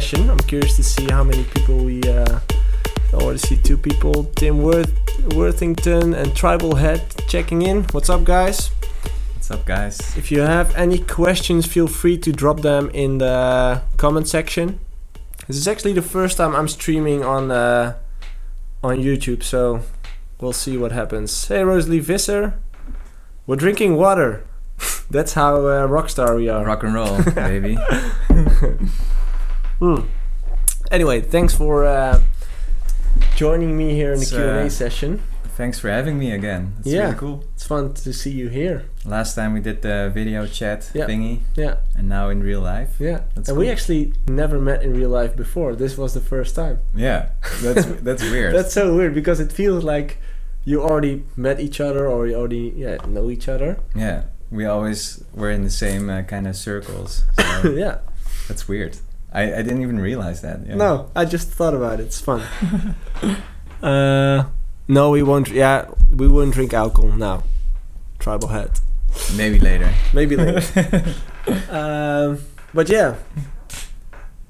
session. I'm curious to see how many people we. Uh, I already see two people: Tim Worth, Worthington and Tribal Head checking in. What's up, guys? What's up, guys? If you have any questions, feel free to drop them in the comment section. This is actually the first time I'm streaming on uh, on YouTube, so we'll see what happens. Hey, Rosalie Visser, we're drinking water. That's how uh, rockstar we are. Rock and roll, baby. Hmm. Anyway, thanks for uh, joining me here in the Q and A uh, session. Thanks for having me again. It's Yeah. really cool. It's fun to see you here. Last time we did the video chat Yeah. thingy, Yeah, and now in real life. yeah. That's and we actually never met in real life before. This was the first time. Yeah, that's that's weird. That's so weird because it feels like you already met each other or you already yeah know each other. yeah, we always were in the same uh, kind of circles. So yeah. that's weird. I, I didn't even realize that. Yeah. No, I just thought about it. It's fun. uh, no, we won't. Yeah, we won't drink alcohol now. Tribal head. Maybe later. Maybe later. um, but yeah,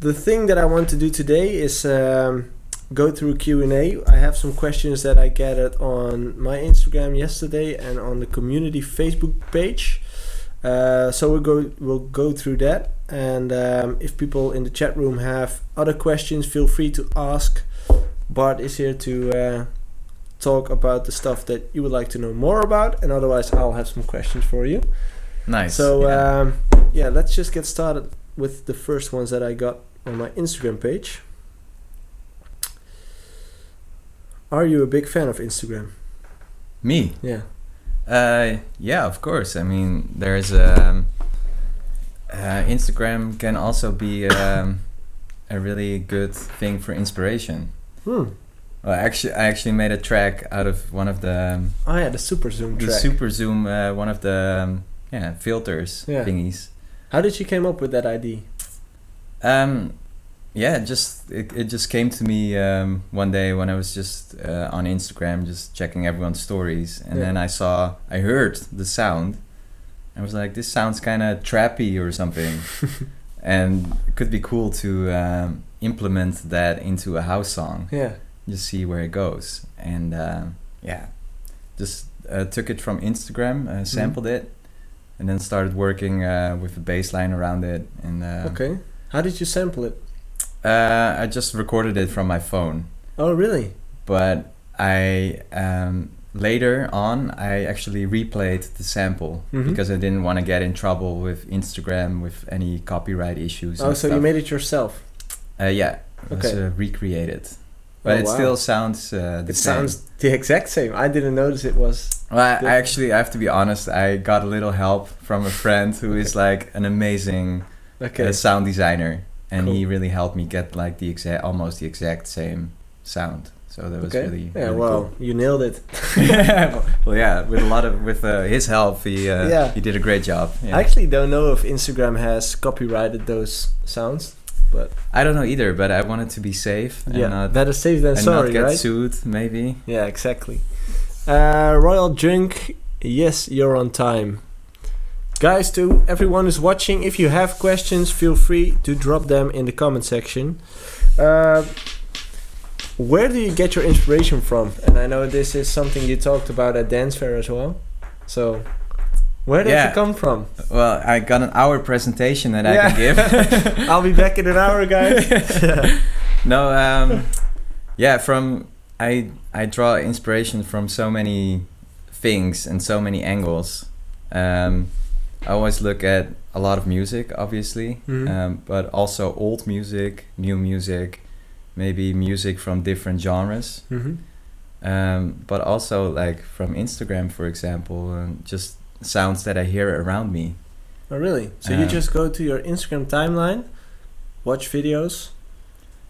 the thing that I want to do today is um, go through Q and A. I have some questions that I gathered on my Instagram yesterday and on the community Facebook page. Uh, so we'll go we'll go through that, and um, if people in the chat room have other questions, feel free to ask. Bart is here to uh, talk about the stuff that you would like to know more about, and otherwise I'll have some questions for you. nice. So yeah. um, yeah, let's just get started with the first ones that I got on my Instagram page. Are you a big fan of Instagram? me. Yeah. Uh, yeah, of course. I mean, there's um, uh, Instagram can also be um, a really good thing for inspiration. Hmm. Well, actually, I actually made a track out of one of the um, Oh yeah, the super zoom the track. super zoom, uh, one of the um, yeah filters Yeah. thingies. How did you came up with that idea? Um, yeah, just it, it just came to me um, one day when I was just uh, on Instagram, just checking everyone's stories, and Yeah. then I saw, I heard the sound. I was like, this sounds kind of trappy or something, and it could be cool to um, implement that into a house song. Yeah. Just see where it goes, and um, yeah, just uh, took it from Instagram, uh, sampled it, and then started working uh, with a bass line around it, and uh, Okay. How did you sample it? Uh, I just recorded it from my phone, Oh really? but I um, later on I actually replayed the sample Mhm. because I didn't want to get in trouble with Instagram with any copyright issues. Oh, so you made it yourself? Uh, yeah, it was Okay. uh, recreated, but Oh, it wow. still sounds uh, the It same. sounds the exact same. I didn't notice it was. Well, I, I actually I have to be honest. I got a little help from a friend who is like an amazing Okay. uh, sound designer, and he really helped me get like the exact, almost the exact same sound. So that was okay. really yeah. really well, cool. you nailed it. well, yeah, with a lot of with uh, his help, he uh, Yeah. he did a great job. Yeah. I actually don't know if Instagram has copyrighted those sounds. But I don't know either, but I wanted to be safe and yeah, not, better safe than and sorry, not get right? sued. Maybe. Yeah, exactly. Uh, Royal Junk, yes, you're on time. Guys, to everyone who's watching, if you have questions, feel free to drop them in the comment section. Uh, where do you get your inspiration from? And I know this is something you talked about at Dancefair as well. So, where did Yeah. it come from? Well, I got an hour presentation that I can give. I'll be back in an hour, guys. no, um, yeah, from I I draw inspiration from so many things and so many angles. Um, I always look at a lot of music, obviously, Mhm. um, but also old music, new music, maybe music from different genres, hmm um, but also like from Instagram, for example, and just sounds that I hear around me. Oh, really? So you Uh, just go to your Instagram timeline, watch videos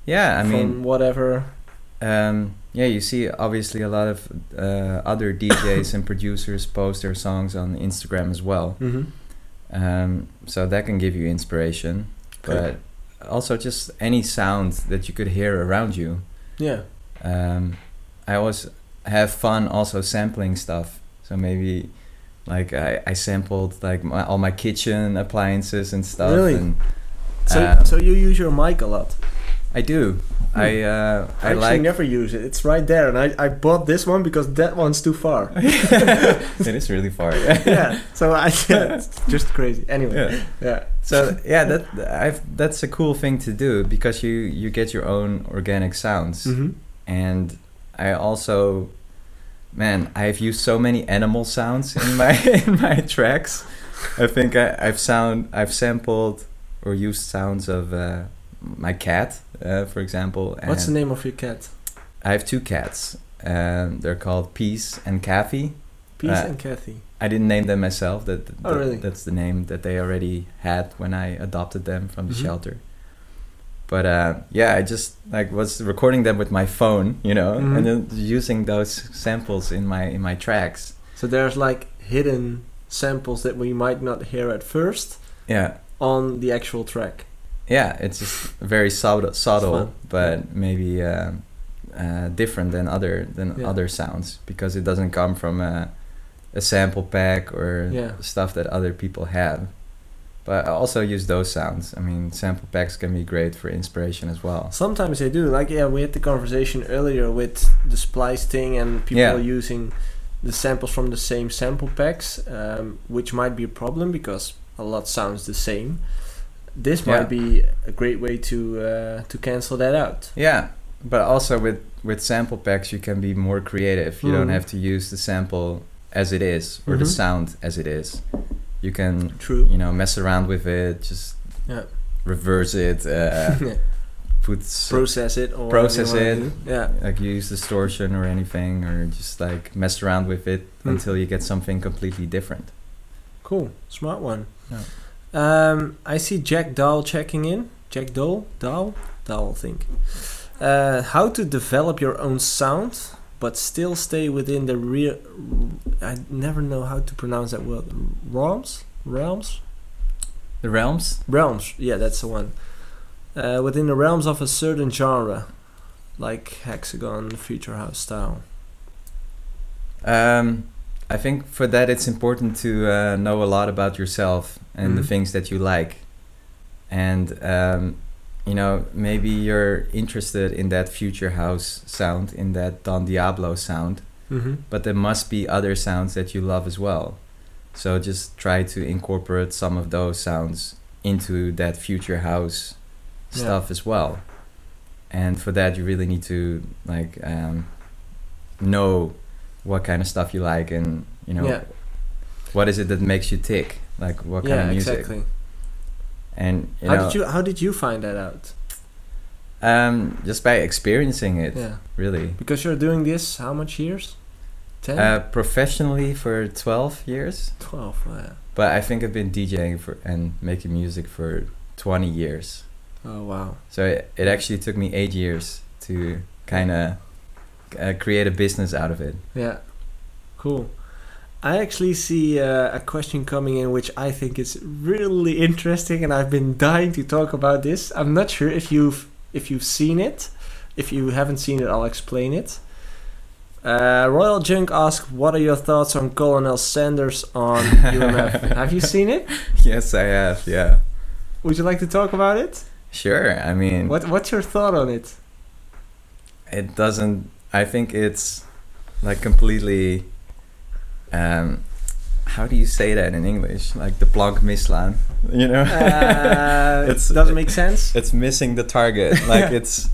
Yeah, I from mean, whatever. Um, yeah, you see obviously a lot of uh, other DJs and producers post their songs on Instagram as well. hmm Um, so that can give you inspiration, but also just any sound that you could hear around you. Yeah. Um, I always have fun also sampling stuff. So maybe like I, I sampled like my, all my kitchen appliances and stuff. Really? And So, Um, so you use your mic a lot. I do. I uh, I I actually like. never use it. It's right there, and I, I bought this one because that one's too far. it is really far. Yeah. yeah. So I yeah, it's just crazy. Anyway. Yeah. Yeah. So yeah, that I've that's a cool thing to do because you you get your own organic sounds, hmm and I also, man, I've used so many animal sounds in my in my tracks. I think I, I've sound I've sampled or used sounds of uh, my cat, uh, for example. What's the name of your cat? I have two cats. Um, they're called Peace and Kathy. Peace Uh, and Kathy. I didn't name them myself. That, that Oh, really? That's the name that they already had when I adopted them from the Mhm. shelter. But uh, yeah, I just like was recording them with my phone, you know, Mhm. and then using those samples in my in my tracks. So there's like hidden samples that we might not hear at first Yeah, on the actual track. Yeah, it's just very subtle, subtle, but maybe uh, uh, different than other than Yeah. other sounds because it doesn't come from a, a sample pack or Yeah. stuff that other people have. But I also use those sounds. I mean, sample packs can be great for inspiration as well. Sometimes they do. Like yeah, we had the conversation earlier with the splice thing and people Yeah. using the samples from the same sample packs, um, which might be a problem because a lot sounds the same. This might Yeah. be a great way to uh, to cancel that out. Yeah, but also with with sample packs, you can be more creative. You don't Mhm. have to use the sample as it is or the Mhm. sound as it is. You can True. you know mess around with it, just Yeah. reverse it, uh, Yeah. put Process it or Process it. Yeah. like use distortion or anything, or just like mess around with it Mm. until you get something completely different. Cool. Smart one. Yeah. Um, I see Jack Dahl checking in. Jack Dahl? Dahl? Dahl, I think. Uh, how to develop your own sound, but still stay within the real. I never know how to pronounce that word. Realms? Realms? The realms. Realms. Yeah, that's the one. Uh, within the realms of a certain genre, like hexagon, future house style. Um, I think for that it's important to uh, know a lot about yourself and the Mhm. things that you like, and um, you know maybe you're interested in that future house sound, in that Don Diablo sound, Mm-hmm. but there must be other sounds that you love as well. So just try to incorporate some of those sounds into that future house Yeah. stuff as well. And for that, you really need to like um, know what kind of stuff you like, and you know Yeah. what is it that makes you tick, like what kind of music. exactly. And how know, did you How did you find that out? um, just by experiencing it, Yeah. really. Because you're doing this how much years? 10? Uh, professionally for twelve years. 12, oh, yeah. But I think I've been DJing for and making music for 20 years. Oh, wow. So it, it actually took me eight years to kind of uh, create a business out of it. Yeah. Cool. I actually see uh, a question coming in which I think is really interesting and I've been dying to talk about this. I'm not sure if you've if you've seen it. If you haven't seen it, I'll explain it. Uh, Royal Junk asked, "What are your thoughts on Colonel Sanders on UMF? Have you seen it? yes, I have. Yeah. Would you like to talk about it? Sure. I mean, What What's your thought on it? it doesn't. I think it's like completely. Um, how do you say that in English? Like the plank mislaan, you know? Uh, it doesn't make sense. it's missing the target. Like it's,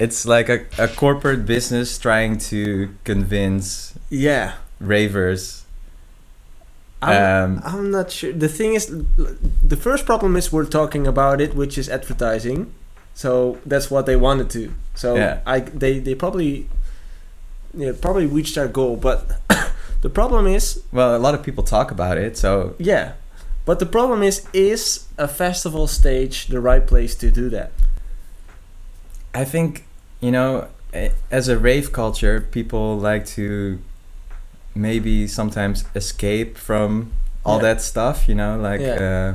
it's like a, a corporate business trying to convince Yeah. ravers. I'm, Um, I'm not sure. The thing is, the first problem is we're talking about it, which is advertising. So that's what they wanted to. So Yeah. I they they probably yeah probably reached their goal, but the problem is well, a lot of people talk about it, so yeah, but the problem is is a festival stage the right place to do that? I think you know, as a rave culture, people like to maybe sometimes escape from all Yeah. that stuff. You know, like Yeah. uh,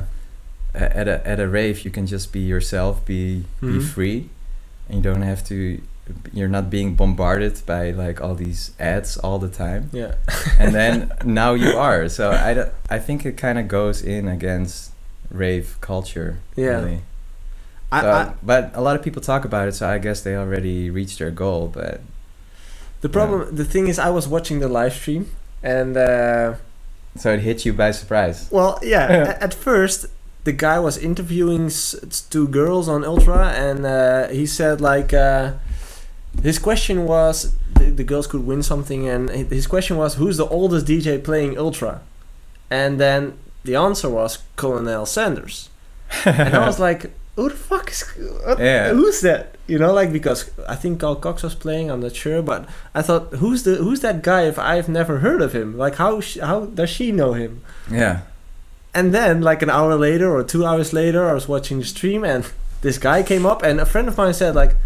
at a at a rave, you can just be yourself, be be Mhm. free, and you don't have to. You're not being bombarded by like all these ads all the time, Yeah, and then now you are. So I, I think it kind of goes in against rave culture. Yeah. Really. I, So, I, but a lot of people talk about it, so I guess they already reached their goal. But the problem, the thing is, I was watching the live stream, and uh, so it hit you by surprise. well, yeah. Yeah. At first, the guy was interviewing two girls on Ultra, and uh, he said like uh, his question was the, the girls could win something, and his question was who's the oldest DJ playing Ultra, and then the answer was Colonel Sanders, and I was like, who the fuck is what, Yeah. who's that? You know, like because I think Carl Cox was playing. I'm not sure, but I thought who's the who's that guy if I've never heard of him? Like how sh- how does she know him? yeah. And then, like an hour later or two hours later, I was watching the stream, and this guy came up, and a friend of mine said, like,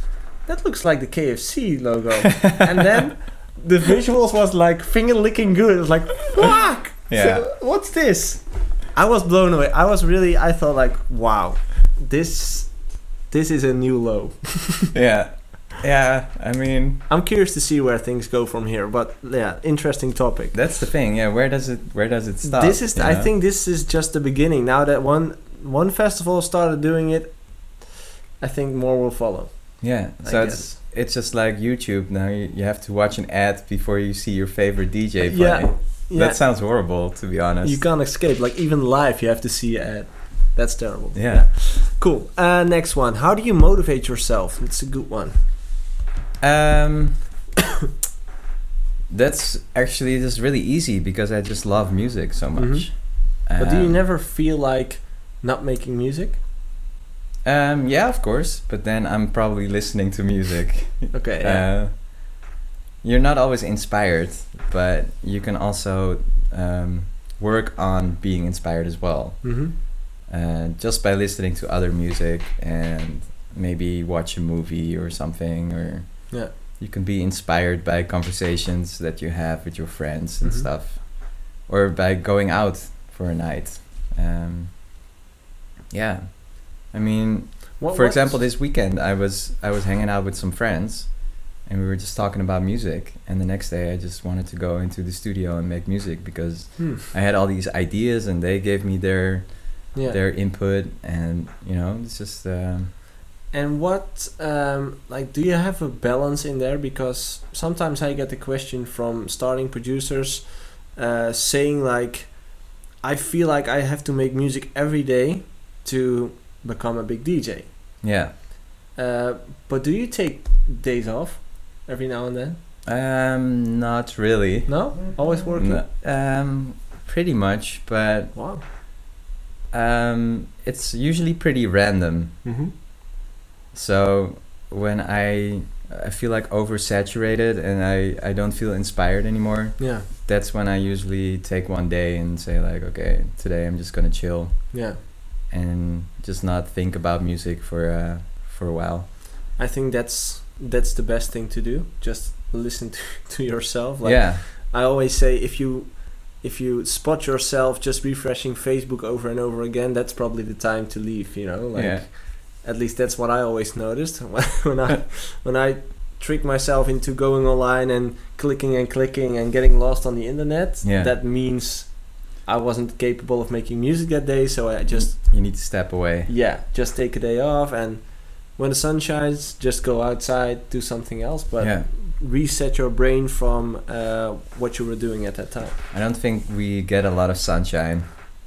"That looks like the KFC logo." and then the visuals was like finger licking good. It was like, "Fuck! Yeah. So, what's this?" I was blown away. I was really. I thought like, "Wow, this, this is a new low." yeah. Yeah. I mean, I'm curious to see where things go from here. But yeah, interesting topic. that's the thing. Yeah. Where does it Where does it stop? This is. you I know? think this is just the beginning. Now that one one festival started doing it, I think more will follow. Yeah. So it's it's just like YouTube now. You, you have to watch an ad before you see your favorite DJ play. Yeah. Yeah, That sounds horrible, to be honest. you can't escape. Like even live, you have to see an ad. That's terrible. Yeah. Cool. Uh, next one. How do you motivate yourself? It's a good one. Um, that's actually just really easy because I just love music so much. Mhm. But do you Um, never feel like not making music? Um, yeah, of course. But then I'm probably listening to music. Okay. Yeah. Uh, you're not always inspired, but you can also um, work on being inspired as well. mm-hmm. Uh, just by listening to other music and maybe watch a movie or something, or Yeah. you can be inspired by conversations that you have with your friends and Mhm. stuff, or by going out for a night. Um, yeah, I mean, What, for what's- example, this weekend I was I was hanging out with some friends, and we were just talking about music. And the next day, I just wanted to go into the studio and make music because Hmm. I had all these ideas, and they gave me their Yeah. their input, and you know, it's just um, And what, um, like, do you have a balance in there? Because sometimes I get the question from starting producers uh, saying, like, I feel like I have to make music every day to become a big DJ. yeah. Uh, but do you take days off every now and then? Um, not really. No? Always working? No, um, pretty much, but Wow. um, it's usually pretty random. Mm-hmm. So when I I feel like oversaturated and I, I don't feel inspired anymore, Yeah. that's when I usually take one day and say like, okay, today I'm just gonna chill Yeah. and just not think about music for uh, for a while. I think that's that's the best thing to do. Just listen to, to yourself. Like, yeah, I always say if you if you spot yourself just refreshing Facebook over and over again, that's probably the time to leave. You know, like yeah, at least that's what I always noticed when I when I trick myself into going online and clicking and clicking and getting lost on the internet. Yeah. That means I wasn't capable of making music that day, so I just you need to step away. yeah just take a day off and when the sun shines, just go outside, do something else, but yeah, reset your brain from uh, what you were doing at that time. I don't think we get a lot of sunshine.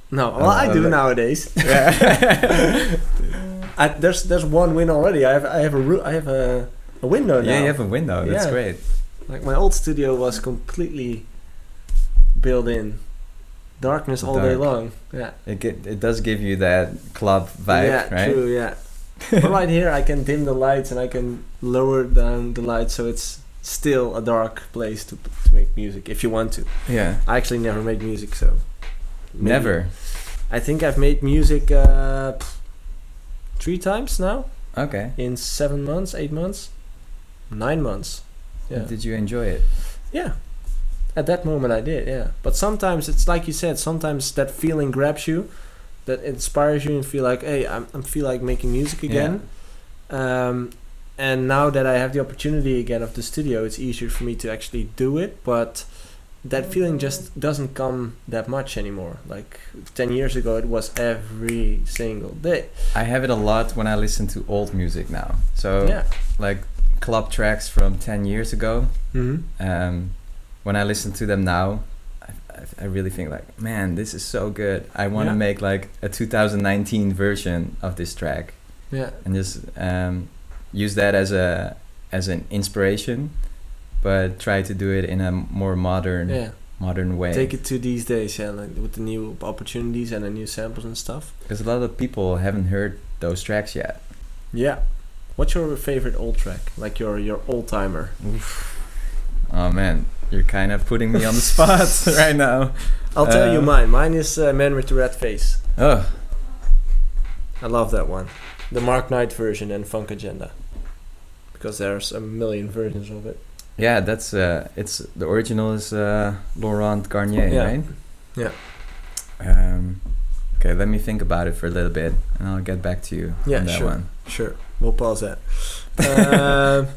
No, well, I Uh, do nowadays. Yeah, I, there's there's one win already. I have I have a I have a, a window now. yeah, you have a window. That's Yeah. great. like my old studio was completely built in, darkness all day long. Yeah, It get, it does give you that club vibe, yeah, right? true, yeah. but right here, I can dim the lights and I can lower down the lights, so it's still a dark place to to make music if you want to. Yeah. I actually never made music, so maybe- Never. I think I've made music uh, three times now Okay. in seven months, eight months, nine months. Yeah. Did you enjoy it? Yeah. At that moment, I did. Yeah. But sometimes it's like you said. Sometimes that feeling grabs you, that inspires you, and feel like, hey, I'm, I'm feel like making music again. Yeah. Um, and now that I have the opportunity again of the studio, it's easier for me to actually do it. But that feeling just doesn't come that much anymore. Like ten years ago, it was every single day. I have it a lot when I listen to old music now. So yeah. like club tracks from 10 years ago Mm-hmm. um, when i listen to them now I, I, I really think like man this is so good i want to Yeah. make like a 2019 version of this track Yeah. and just um, use that as a as an inspiration but try to do it in a more modern Yeah. modern way Take it to these days, yeah, like with the new opportunities and the new samples and stuff. because a lot of people haven't heard those tracks yet Yeah. What's your favorite old track? Like your your old timer? oh man you're kind of putting me on the spot right now I'll tell you Uh, mine. Mine is uh, Man with the Red Face. oh I love that one. The Mark Knight version and Funk Agenda. Because there's a million versions of it. Yeah, that's uh, it's the original is uh, Laurent Garnier, Yeah. right? Yeah. Um, okay, let me think about it for a little bit, and I'll get back to you Yeah, on that sure. one. Sure, we'll pause that. uh,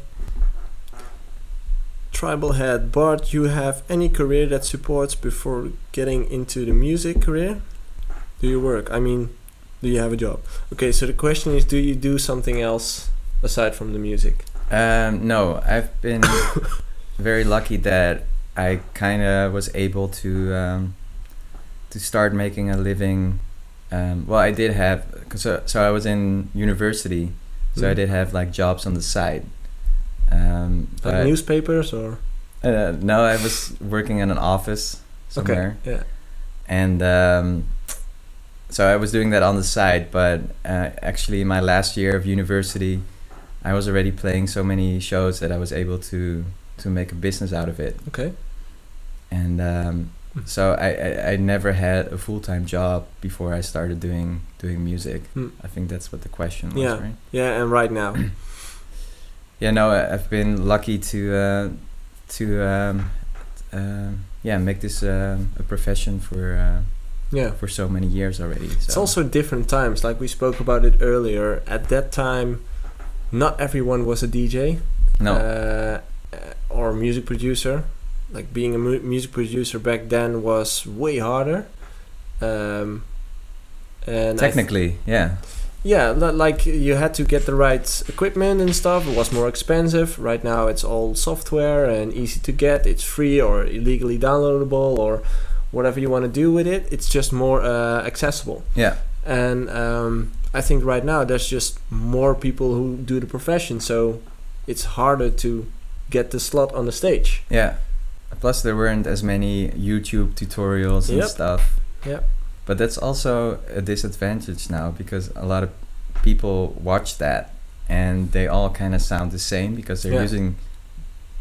Tribal Head, Bart, you have any career that supports before getting into the music career? Do you work? I mean, do you have a job? Okay, so the question is do you do something else aside from the music? Um, no, I've been very lucky that I kind of was able to um, to start making a living. Um, well, I did have so so I was in university, so I Mhm. did have like jobs on the side. Um, Like newspapers or? Uh, no, I was working in an office somewhere, Okay, yeah. and um, so I was doing that on the side. But uh, actually, my last year of university, I was already playing so many shows that I was able to to make a business out of it. Okay. And um, Mm. so I, I I never had a full time job before I started doing doing music. Mm. I think that's what the question was, Yeah. right? Yeah, and right now. Yeah, no, I- I've been lucky to uh, to um, um yeah make this um, a profession for uh, yeah. for so many years already. So. It's also different times, like we spoke about it earlier. At that time, not everyone was a DJ. no, uh, or music producer. Like being a mu- music producer back then was way harder. Um, and I th- technically, yeah, yeah, li- like you had to get the right equipment and stuff. It was more expensive. Right now, it's all software and easy to get. It's free or illegally downloadable or whatever you want to do with it. It's just more uh, accessible. yeah, And um, I think right now there's just more people who do the profession, so it's harder to get the slot on the stage. yeah. Plus, there weren't as many YouTube tutorials and Yep. stuff. Yep. But that's also a disadvantage now because a lot of people watch that and they all kind of sound the same because they're Yeah. using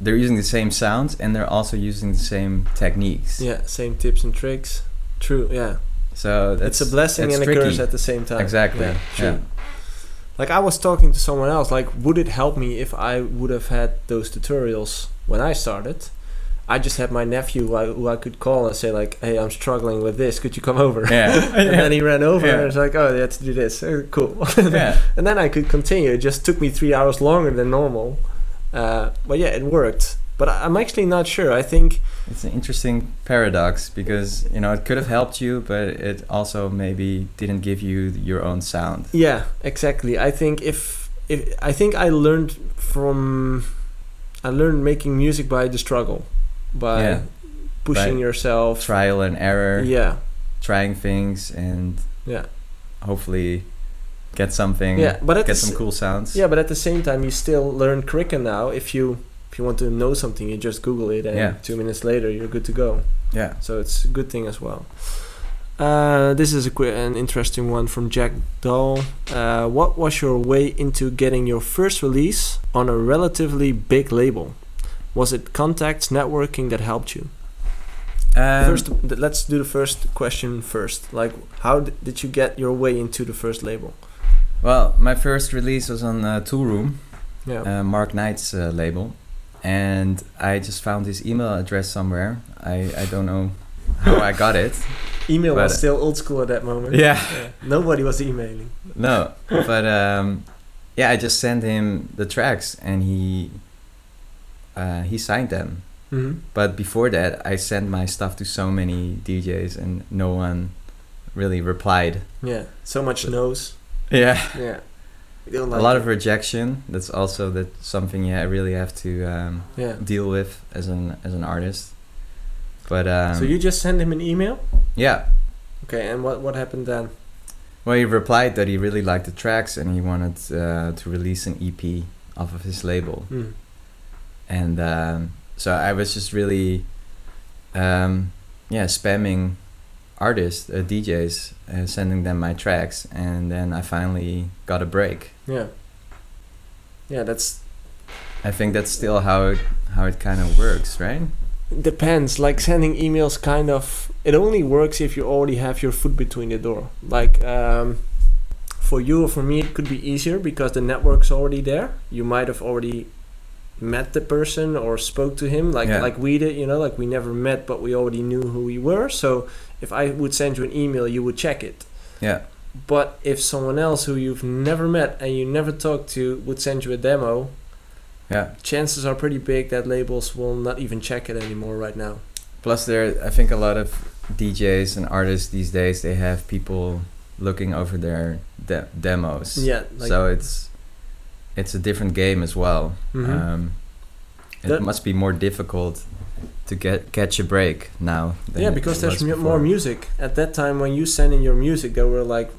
they're using the same sounds and they're also using the same techniques. Yeah, same tips and tricks. True. Yeah, So it's a blessing and a curse at the same time. Exactly. Yeah, Yeah. Like I was talking to someone else. Like, would it help me if I would have had those tutorials when I started? I just had my nephew who I, who I could call and say like, "Hey, I'm struggling with this. Could you come over?" Yeah. and then he ran over Yeah. and was like, "Oh, you have to do this. Uh, cool." yeah. and then I could continue. It just took me three hours longer than normal. Uh, but yeah, it worked. But I'm actually not sure. I think It's an interesting paradox because you know it could have helped you, but it also maybe didn't give you your own sound. yeah, exactly. I think if if I think I learned from I learned making music by the struggle, by Yeah. pushing By yourself. Trial and error, Yeah, trying things, and yeah, hopefully get something. yeah. But get some cool sounds. Yeah, but at the same time, you still learn quicker now. If you if you want to know something, you just Google it, and Yeah. two minutes later, you're good to go. Yeah. So it's a good thing as well. Uh, this is a qu- an interesting one from Jack Dahl. Uh, what was your way into getting your first release on a relatively big label? Was it contacts, networking that helped you? Um, first, let's do the first question first. Like, how did you get your way into the first label? well, my first release was on uh, Toolroom, Yeah. uh, Mark Knight's uh, label, and I just found his email address somewhere. I I don't know how I got it. Email was still old school at that moment. Yeah. Yeah. Nobody was emailing. No, but um, yeah, I just sent him the tracks, and he uh, he signed them, hmm But before that, I sent my stuff to so many DJs and no one really replied. Yeah. So much no's. Yeah. Yeah. Don't a lot it. of rejection. That's also that something yeah, I really have to um, Yeah. deal with as an as an artist. But um, so you just send him an email. yeah. Okay. And what what happened then? Well, he replied that he really liked the tracks and he wanted uh, to release an EP off of his label. Hmm. and um, so I was just really, um, yeah, spamming artists, uh, DJs, uh, sending them my tracks, and then I finally got a break. Yeah. Yeah. That's I think that's still how it how it kind of works, right? depends like sending emails kind of it only works if you already have your foot between the door like um, for you or for me it could be easier because the network's already there you might have already met the person or spoke to him like Yeah. like we did you know like we never met but we already knew who we were so if i would send you an email you would check it Yeah, but if someone else who you've never met and you never talked to would send you a demo yeah. chances are pretty big that labels will not even check it anymore right now Plus, there, I think a lot of DJs and artists these days they have people looking over their de- demos. yeah like so it's it's a different game as well. Mhm. Um, it That- must be more difficult to get catch a break now. yeah, because there's mu- more music. At that time, when you send in your music, there were like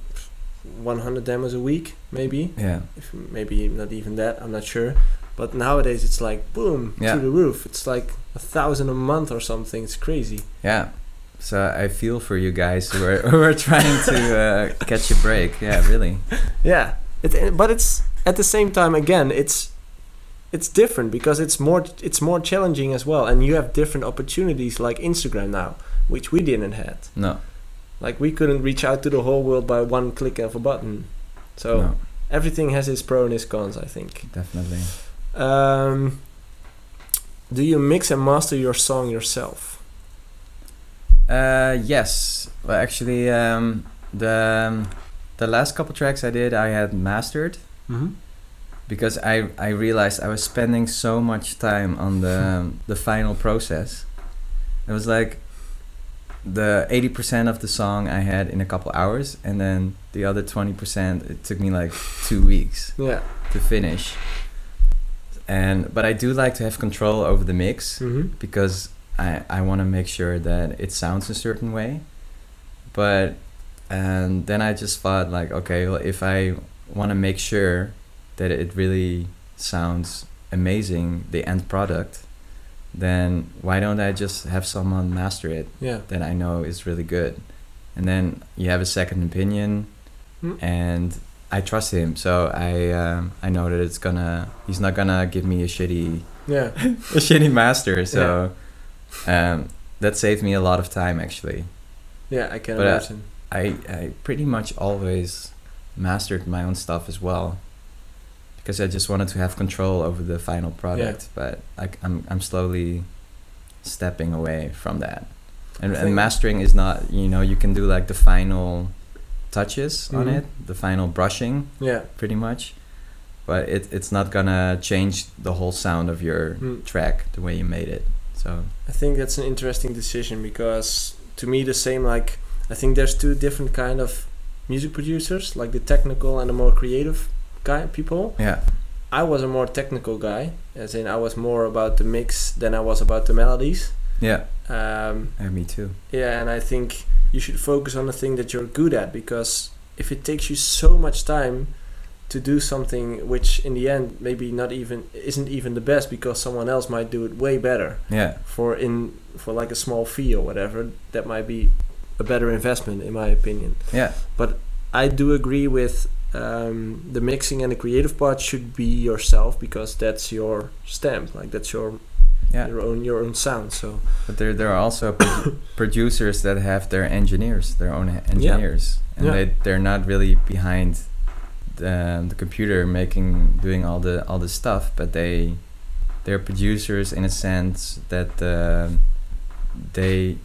100 demos a week, maybe. Yeah, If maybe not even that. I'm not sure. But nowadays, it's like boom Yeah. to the roof. It's like a thousand a month or something. It's crazy. yeah. So I feel for you guys who are who are trying to uh, catch a break. Yeah, really. Yeah, it- but it's at the same time again, it's it's different because it's more it's more challenging as well, and you have different opportunities like Instagram now, which we didn't had. No, Like we couldn't reach out to the whole world by one click of a button. So no, everything has its pros and its cons, I think. definitely. Um, do you mix and master your song yourself? Uh, yes. Well, actually, um, the um, the last couple tracks I did, I had mastered Mm-hmm. Because I I realized I was spending so much time on the the final process. It was like the eighty percent of the song I had in a couple hours, and then the other twenty percent it took me like two weeks Yeah. to finish. And but I do like to have control over the mix Mm-hmm. because I I want to make sure that it sounds a certain way. But and then I just thought like okay, well if I want to make sure that it really sounds amazing the end product, then why don't I just have someone master it Yeah. that I know is really good. And then you have a second opinion Mm. and I trust him, so I um, I know that it's gonna he's not gonna give me a shitty Yeah. a shitty master. So um, that saved me a lot of time actually. Yeah, I can But, uh, imagine. I I pretty much always mastered my own stuff as well because I just wanted to have control over the final product. But I, I'm I'm slowly stepping away from that. And, and mastering is not you know you can do like the final touches on Mhm. it, the final brushing yeah. pretty much. But it, it's not gonna change the whole sound of your Mm. track the way you made it. So I think that's an interesting decision because to me the same like I think there's two different kind of music producers, like the technical and the more creative guy people. yeah, I was a more technical guy, as in I was more about the mix than I was about the melodies. yeah, Um, yeah me too. yeah, and I think you should focus on the thing that you're good at because if it takes you so much time to do something which in the end maybe not even isn't even the best because someone else might do it way better Yeah, for in for like a small fee or whatever that might be a better investment in my opinion yeah, But i do agree with um, the mixing and the creative part should be yourself because that's your stamp like that's your yeah. your own your own sound so But there, there are also pro- producers that have their engineers, their own engineers, and Yeah. they they're not really behind the, the computer making doing all the all the stuff, but they they're producers in a sense that um they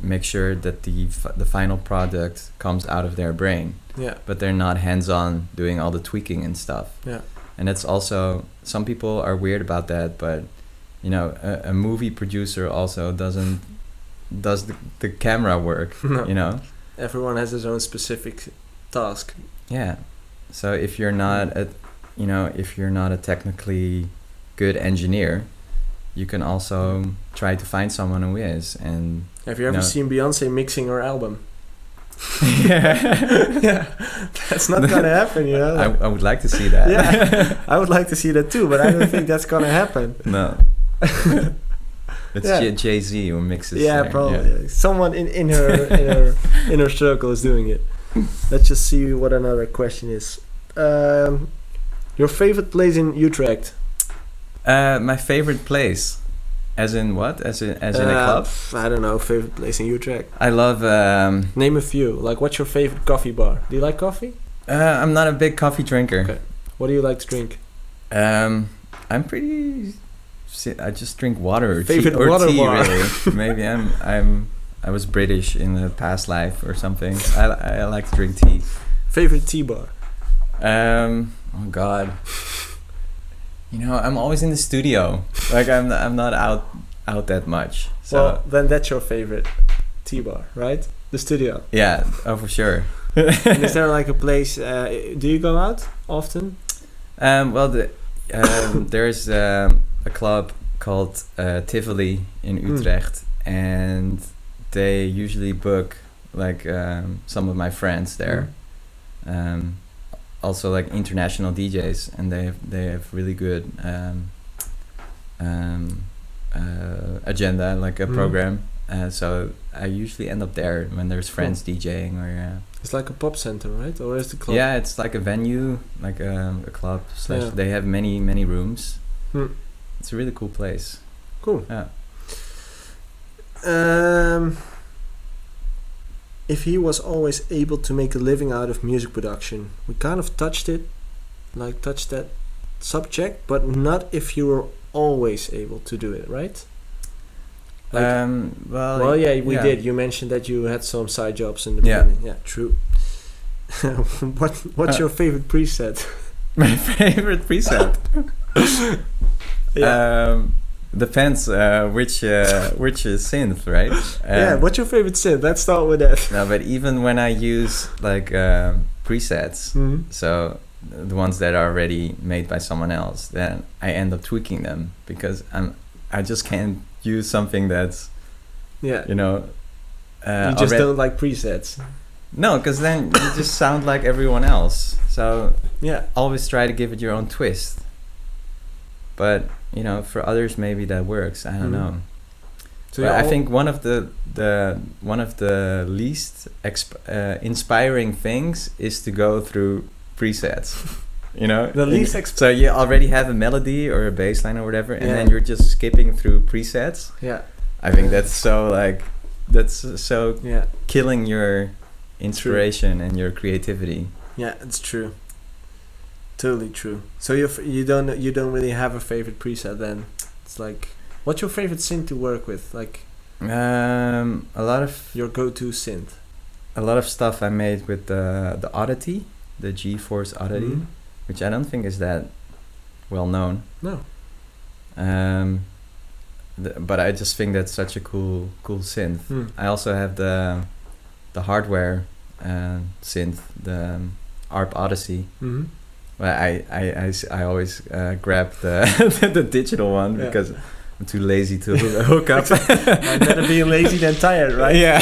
make sure that the f- the final product comes out of their brain, yeah but they're not hands on doing all the tweaking and stuff. Yeah. and that's also some people are weird about that, but you know, a, a movie producer also doesn't does the, the camera work. No. You know. Everyone has his own specific task. Yeah. So if you're not a, you know, if you're not a technically good engineer, you can also try to find someone who is. And Have you ever No. seen Beyonce mixing her album? yeah, yeah, that's not gonna happen, you know. I, I would like to see that. Yeah. I would like to see that too, but I don't think that's gonna happen. no. It's Yeah. Jay Z who mixes. yeah, there, probably. Someone in, in her in her inner circle is doing it. Let's just see what another question is. Um, your favorite place in Utrecht? Uh, my favorite place, as in what? As in as in a Uh, club? I don't know. Favorite place in Utrecht? I love. Um, Name a few. Like, what's your favorite coffee bar? Do you like coffee? uh, I'm not a big coffee drinker. Okay. What do you like to drink? Um, I'm pretty. I just drink water or Favorite tea, or water tea bar. really. Maybe I'm I'm I was British in the past life or something. I I like to drink tea. Favorite tea bar? Um, oh God. You know, I'm always in the studio. Like I'm I'm not out out that much. So well, then that's your favorite T bar, right? The studio. yeah, oh for sure. and is there like a place? Uh, do you go out often? Um, well, the, um, there's um, a club called uh, Tivoli in Hmm. Utrecht, and they usually book like um, some of my friends there. Um, also, like international DJs, and they have, they have really good um, um, uh, agenda, like a Hmm. program. Uh, so I usually end up there when there's friends DJing or. Uh, It's like a pop center, right? Or is the club? yeah, it's like a venue, like a, a club. Slash, Yeah. They have many many rooms. Hmm. It's a really cool place. Cool. Yeah. Um, if he was always able to make a living out of music production, we kind of touched it, like touched that subject, but not if you were always able to do it, right? Like- um. Well. well, yeah, we did. You mentioned that you had some side jobs in the Yeah. beginning. Yeah, true. what What's Uh, your favorite preset? My favorite preset. Um, depends uh, which uh, which is synth, right? yeah, Um, what's your favorite synth? Let's start with that. No, but even when I use like um presets, Mhm. so the ones that are already made by someone else, then I end up tweaking them because I'm I just can't use something that's Yeah, you know. Uh, you just don't like presets. No, because then you just sound like everyone else. So Yeah, always try to give it your own twist. But you know, for others maybe that works. I don't Mhm. know. so I think one of the the one of the least exp- uh, inspiring things is to go through presets. You know, the least exp- so you already have a melody or a bass line or whatever, and Yeah. then you're just skipping through presets. yeah, I think that's so like that's so yeah. killing your inspiration and your creativity. Yeah, it's true. Totally true. So you you don't you don't really have a favorite preset then? It's like what's your favorite synth to work with? Like Um, a lot of your go-to synth? a lot of stuff I made with the the Oddity, the G-Force Oddity, Mhm. which I don't think is that well known. No. Um, th- but I just think that's such a cool cool synth. Hmm. I also have the the hardware uh, synth, the um, ARP Odyssey. Mm-hmm. Well, I always uh, grab the the digital one Yeah. because I'm too lazy to hook up. I'm better being lazy than tired, right? Yeah.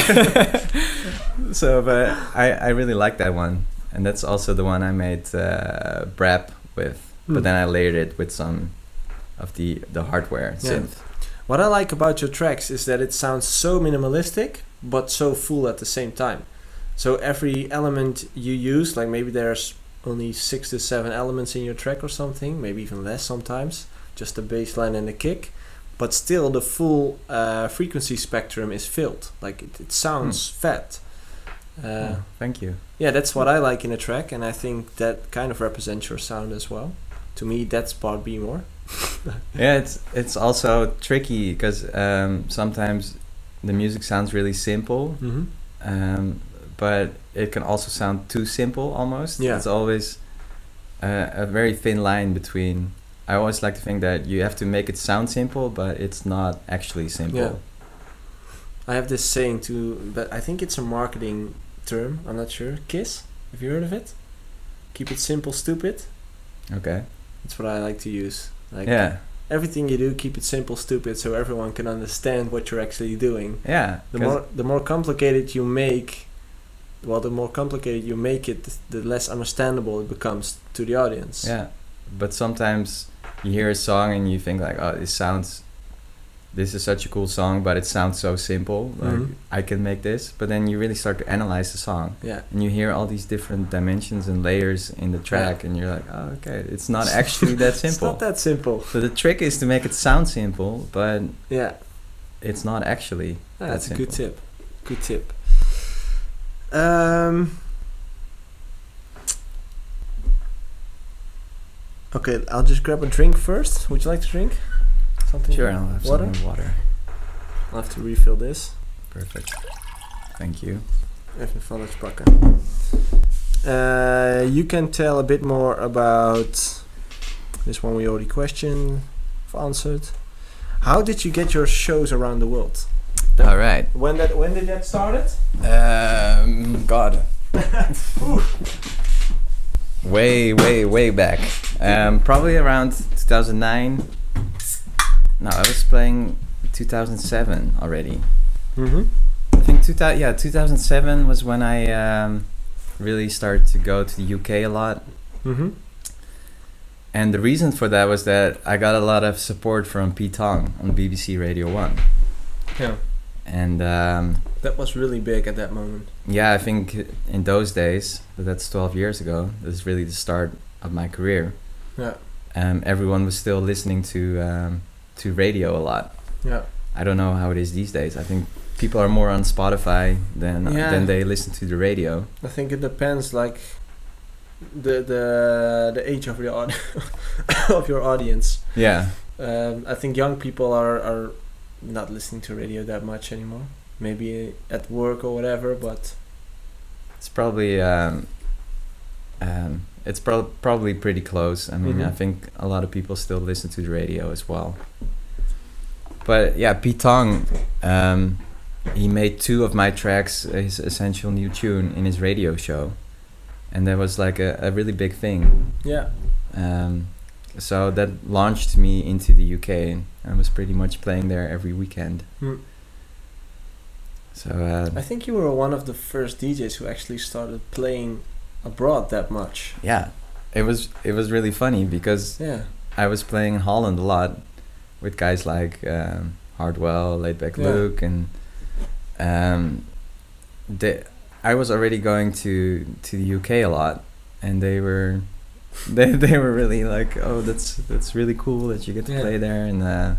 so, but I, I really like that one, and that's also the one I made uh, Brap with. Hmm. But then I layered it with some of the the hardware Yeah. synth. What I like about your tracks is that it sounds so minimalistic but so full at the same time. So every element you use, like maybe there's only six to seven elements in your track or something, maybe even less sometimes, just the bass line and the kick. But still, the full uh, frequency spectrum is filled. Like it, it sounds fat. Uh, Oh, thank you. yeah, that's what I like in a track, and I think that kind of represents your sound as well. To me, that's Bart B More. Yeah, it's it's also tricky because um, sometimes the music sounds really simple, Mm-hmm. um, but it can also sound too simple almost. Yeah. It's always uh, a very thin line between I always like to think that you have to make it sound simple, but it's not actually simple. Yeah. I have this saying too, but I think it's a marketing term. I'm not sure. Kiss. Have you heard of it? Keep it simple, stupid. Okay. That's what I like to use. Like yeah. everything you do, keep it simple, stupid, so everyone can understand what you're actually doing. Yeah. The more the more complicated you make, well, the more complicated you make it, the less understandable it becomes to the audience. Yeah, but sometimes you hear a song and you think like, oh, this sounds, this is such a cool song, but it sounds so simple. Like Mhm. I can make this, but then you really start to analyze the song, Yeah. and you hear all these different dimensions and layers in the track, and you're like, oh, okay, it's not actually that simple. It's not that simple. so the trick is to make it sound simple, but Yeah. it's not actually. Yeah, That that's a good tip. Good tip. Um. Okay, I'll just grab a drink first. Would you like to drink? Something? Sure, I'll have Water? some water. I'll have to refill this. Perfect. Thank you. Even van het pakken. Uh, you can tell a bit more about this one we already questioned, answered. How did you get your shows around the world? All right. When that when did that started? Um, God. way, way, way back. Um, probably around 2009. No, I was playing 2007 already. Mm-hmm. I think 2000, yeah, 2007 was when I um, really started to go to the UK a lot. Mm-hmm. And the reason for that was that I got a lot of support from Pete Tong on BBC Radio 1. Yeah. And um, That was really big at that moment. yeah, I think in those days, that's 12 years ago, was really the start of my career. Yeah. Um, everyone was still listening to um, to radio a lot. Yeah. I don't know how it is these days. I think people are more on Spotify than Yeah. than they listen to the radio. I think it depends like the the the age of your of your audience. Yeah, Um, I think young people are are not listening to radio that much anymore. Maybe at work or whatever, but it's probably um, um, it's pro- probably pretty close. I mean, Mhm. I think a lot of people still listen to the radio as well. But yeah, Pete Tong, um, he made two of my tracks his essential new tune in his radio show, and that was like a, a really big thing. yeah. Um, so that launched me into the UK, and I was pretty much playing there every weekend. Hmm. So uh, I think you were one of the first DJs who actually started playing abroad that much. yeah, it was it was really funny because Yeah. I was playing in Holland a lot with guys like um, Hardwell, Laidback Yeah. Luke, and um, they, I was already going to to the UK a lot, and they were they they were really like, oh, that's that's really cool that you get to Yeah. play there, and uh,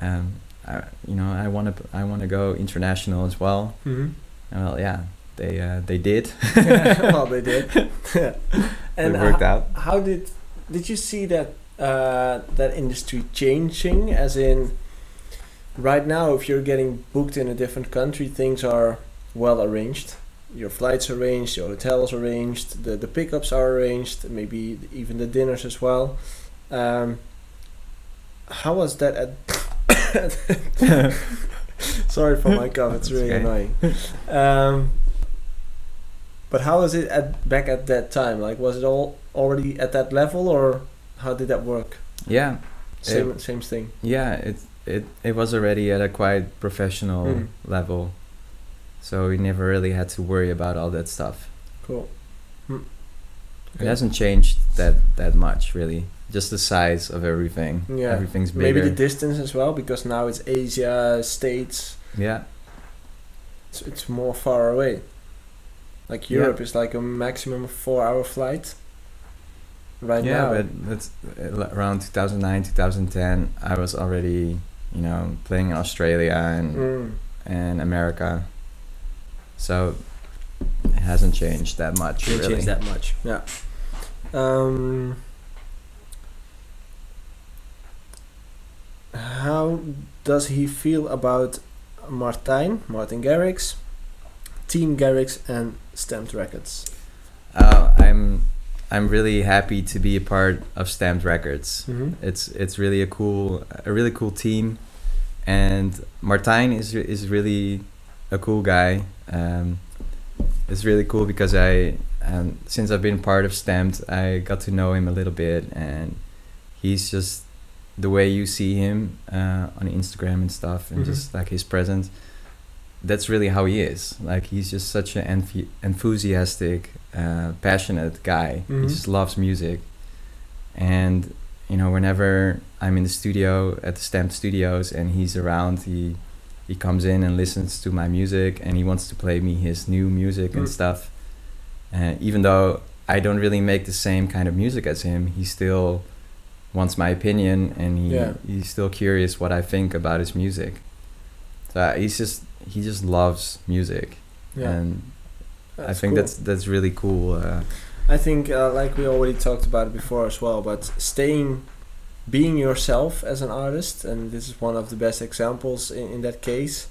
um, I, you know, I want to I want to go international as well. Mm-hmm. And well, yeah, they uh, they did. well, they did. and it worked out. How did did you see that uh, that industry changing? As in, right now, if you're getting booked in a different country, things are well arranged. Your flights arranged, your hotels arranged, the the pickups are arranged, maybe even the dinners as well. Um, how was that at? Sorry for my cough; it's really okay. annoying. Um, but how was it at back at that time? Like, was it all already at that level, or how did that work? Yeah, Same, same thing. Yeah, it it it was already at a quite professional Mm. level, so we never really had to worry about all that stuff. Cool. Hmm. It hasn't changed that that much really. Just the size of everything. Yeah. everything's bigger. Maybe the distance as well, because now it's Asia, States. yeah, It's, it's more far away. Like Yeah. Europe is like a maximum of four-hour flight. Right yeah, now. but that's uh, around 2009, 2010. I was already you know playing in Australia and Mm. and America, so it hasn't changed that much. Really. change that much. Yeah. Um, how does he feel about Martijn, Martin Garrix, Team Garrix, and Stamped Records? Uh, I'm I'm really happy to be a part of Stamped Records. Mm-hmm. It's it's really a cool a really cool team, and Martijn is is really a cool guy. Um, it's really cool because I um, since I've been part of Stamped, I got to know him a little bit, and he's just the way you see him uh, on Instagram and stuff, and Mhm. just like his presence. That's really how he is. Like he's just such an enthu- enthusiastic, uh, passionate guy. Mhm. He just loves music, and you know, whenever I'm in the studio at the Stamped Studios and he's around, he he comes in and listens to my music and he wants to play me his new music and Mm. stuff. And even though I don't really make the same kind of music as him, he still wants my opinion and he Yeah. he's still curious what I think about his music. So uh, he's just he just loves music, Yeah. and I think cool. that's that's really cool. Uh, I think, uh, like we already talked about it before as well, but staying, being yourself as an artist, and this is one of the best examples in, in that case,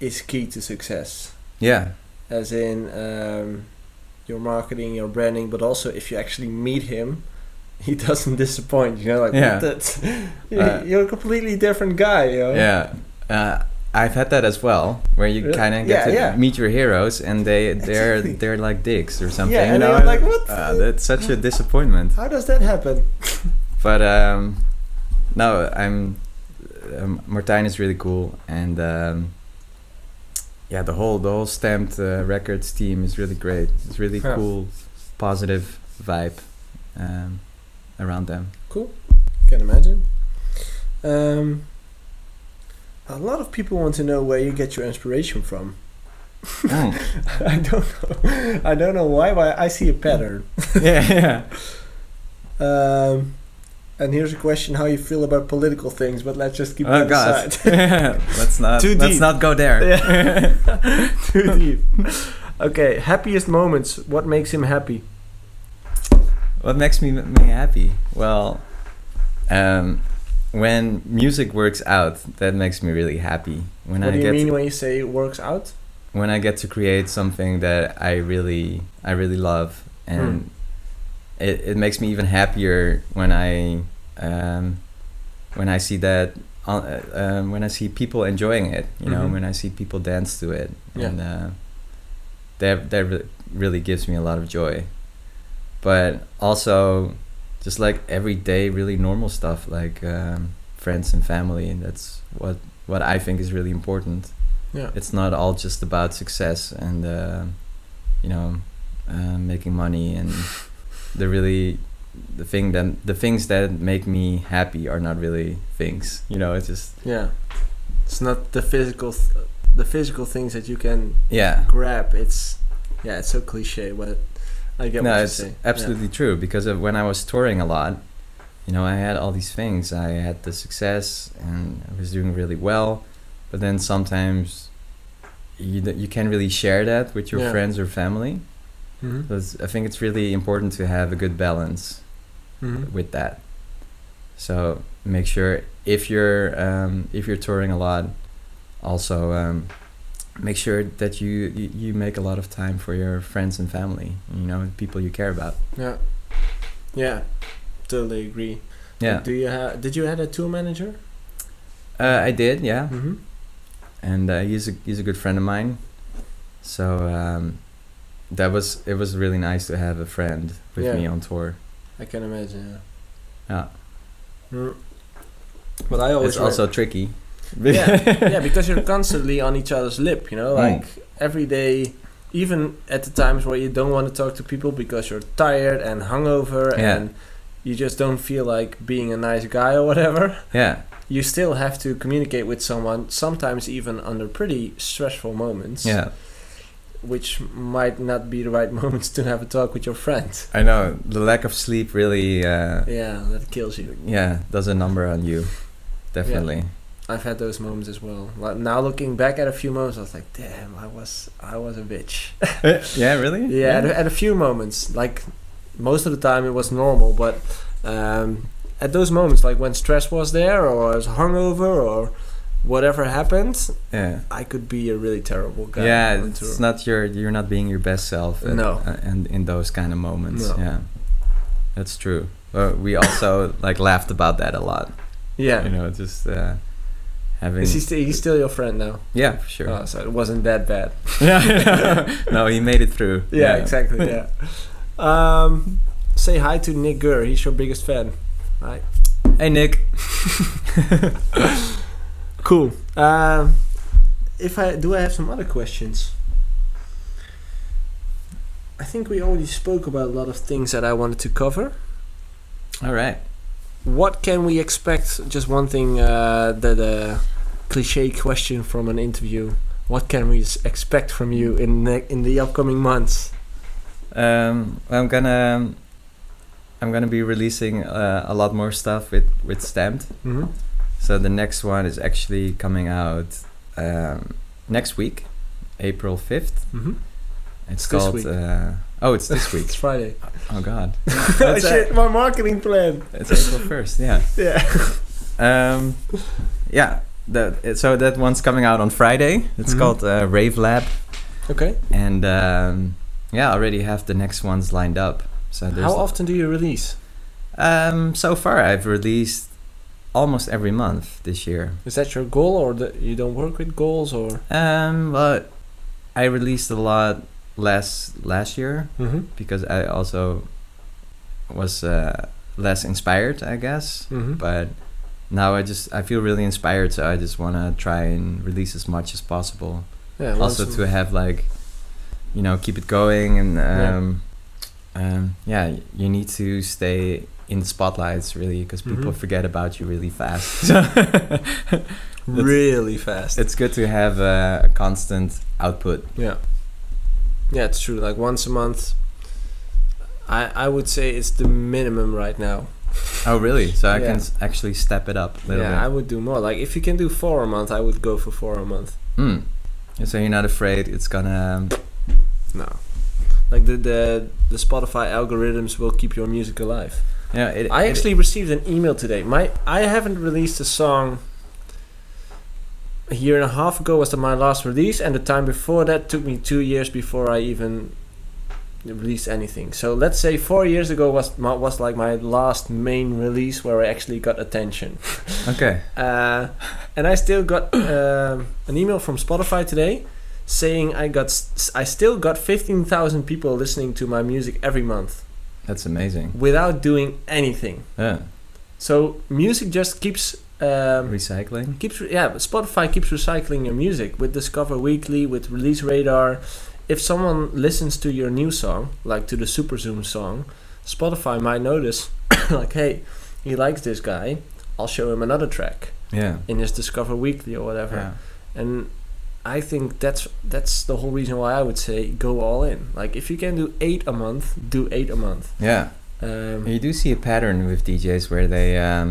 is key to success. yeah, As in um, your marketing, your branding, but also if you actually meet him, he doesn't disappoint. You know, like Yeah. that's Uh, you're a completely different guy. You know? yeah. Uh, I've had that as well, where you Really? kind of get Yeah, to yeah. meet your heroes, and they they're Exactly. they're like dicks or something. Yeah, you and know? you're like, what? Uh, that's such a disappointment. How does that happen? But um, no, I'm um, Martijn is really cool, and um, yeah, the whole the whole stamped uh, records team is really great. It's really Yeah. cool, positive vibe um, around them. Cool, can imagine. Um, a lot of people want to know where you get your inspiration from. Mm. I don't know. I don't know why, but I see a pattern. yeah, yeah. Um, and here's a question: How you feel about political things? But let's just keep Oh that God, aside. let's not Too deep. let's not go there. Yeah. Too deep. Okay, happiest moments. What makes him happy? What makes me me happy? Well, um, when music works out, that makes me really happy. When what I do you get mean to, when you say it works out? when I get to create something that I really I really love, and Hmm. It it makes me even happier when I um, when I see that. Uh, um, when I see people enjoying it, you know, Mhm. when I see people dance to it, Yeah. and uh, that that really gives me a lot of joy. But also, just like everyday, really normal stuff like um, friends and family, and that's what what I think is really important. Yeah. It's not all just about success and uh, you know uh, making money and the really the thing that the things that make me happy are not really things. You know, it's just Yeah. It's not the physical, th- the physical things that you can yeah. grab. It's yeah, it's so cliche, but I get no, what you it's say. absolutely true because of when I was touring a lot, you know, I had all these things. I had the success and I was doing really well, but then sometimes you you can't really share that with your Yeah. friends or family. Yeah. Mhm. I think it's really important to have a good balance Mhm. with that. So make sure if you're um, if you're touring a lot, also um, make sure that you, you you make a lot of time for your friends and family. You know, people you care about. Yeah. Yeah. Totally agree. Yeah, Do you have? Did you have a tour manager? uh, I did. Yeah, Mm-hmm. and uh, he's a he's a good friend of mine. So um, that was it was really nice to have a friend with Yeah. me on tour. I can imagine. Yeah, Yeah. Mm. But I always it's also tricky. yeah, yeah, because you're constantly on each other's lip, you know, Mm. like every day, even at the times where you don't want to talk to people because you're tired and hungover Yeah. and you just don't feel like being a nice guy or whatever. yeah, You still have to communicate with someone, sometimes even under pretty stressful moments, yeah. Which might not be the right moments to have a talk with your friend. I know the lack of sleep really. Uh, Yeah, that kills you. yeah, does a number on you. Definitely. I've had those moments as well. Like now looking back at a few moments, I was like, "Damn, I was, I was a bitch." Yeah, really? Yeah, At, a, at a few moments, like most of the time it was normal, but um, at those moments, like when stress was there, or I was hungover, or whatever happens, Yeah. I could be a really terrible guy. Yeah, it's not your you're not being your best self. At, No. uh, and in those kind of moments. No. Yeah. That's true. But we also like laughed about that a lot. Yeah. You know, just uh, having. Is he st- he's still your friend now? yeah, for sure. Oh, so it wasn't that bad. yeah. no, he made it through. Yeah, exactly. Yeah. um, say hi to Nick Gurr. He's your biggest fan. Right. Hey, Nick. Cool. Um, if I do, I have some other questions. I think we already spoke about a lot of things that I wanted to cover. All right. What can we expect? Just one thing, uh, the, the cliche question from an interview. What can we expect from you in the, in the upcoming months? Um, I'm gonna. I'm gonna be releasing uh, a lot more stuff with with Stamped. Mm-hmm. So the next one is actually coming out um, next week, April fifth. Mm-hmm. It's This called. Uh, oh, it's this week. It's Friday. oh God. oh, shit, my marketing plan. It's April first. Yeah. Yeah. Um, yeah. That so that one's coming out on Friday. It's Mhm. called uh, Rave Lab, Okay. and um, yeah, I already have the next ones lined up. So How often do you release? Um, so far, I've released almost every month this year. Is that your goal, or you don't work with goals, or? Um, but I released a lot less last year Mm-hmm. because I also was uh, less inspired, I guess. Mm-hmm. But now I just I feel really inspired, so I just want to try and release as much as possible. yeah. also to have like, you know, keep it going and Yeah. um, um, yeah, you need to stay in the spotlights really because people Mhm. forget about you really fast. really fast. it's good to have a constant output. Yeah. Yeah, it's true. Like once a month. I I would say it's the minimum right now. Oh, really? So I Yeah. can s- actually step it up a little yeah, I would do more. Like if you can do four a month, I would go for four a month. Hmm. So you're not afraid it's gonna. Um, No. Like the the the Spotify algorithms will keep your music alive. Yeah, it, I it- actually received an email today. My I haven't released a song. A year and a half ago was the, my last release, and the time before that took me two years before I even released anything. So let's say four years ago was my, was like my last main release where I actually got attention. Okay. Uh, and I still got um an email from Spotify today saying I got I still got fifteen thousand people listening to my music every month That's amazing. without doing anything. Yeah. So music just keeps um, Recycling. keeps yeah. Spotify keeps recycling your music with Discover Weekly, with Release Radar. If someone listens to your new song, like to the Super Zoom song, Spotify might notice, like, hey, he likes this guy. I'll show him another track Yeah. in his Discover Weekly or whatever. Yeah. And I think that's that's the whole reason why I would say go all in. Like if you can do eight a month, do eight a month. Yeah. Um, You do see a pattern with DJs where they um,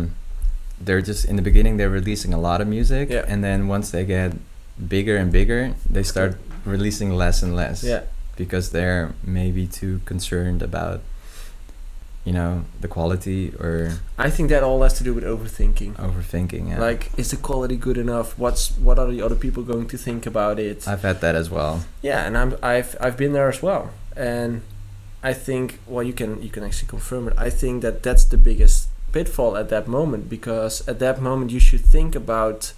they're just in the beginning they're releasing a lot of music, Yeah. and then once they get bigger and bigger, they start releasing less and less. yeah, Because they're maybe too concerned about, you know, the quality or I think that all has to do with overthinking. overthinking. Yeah. Like, is the quality good enough? What's what are the other people going to think about it? I've had that as well. yeah, and I'm I've I've been there as well, and I think well you can you can actually confirm it. I think that that's the biggest pitfall at that moment because at that moment you should think about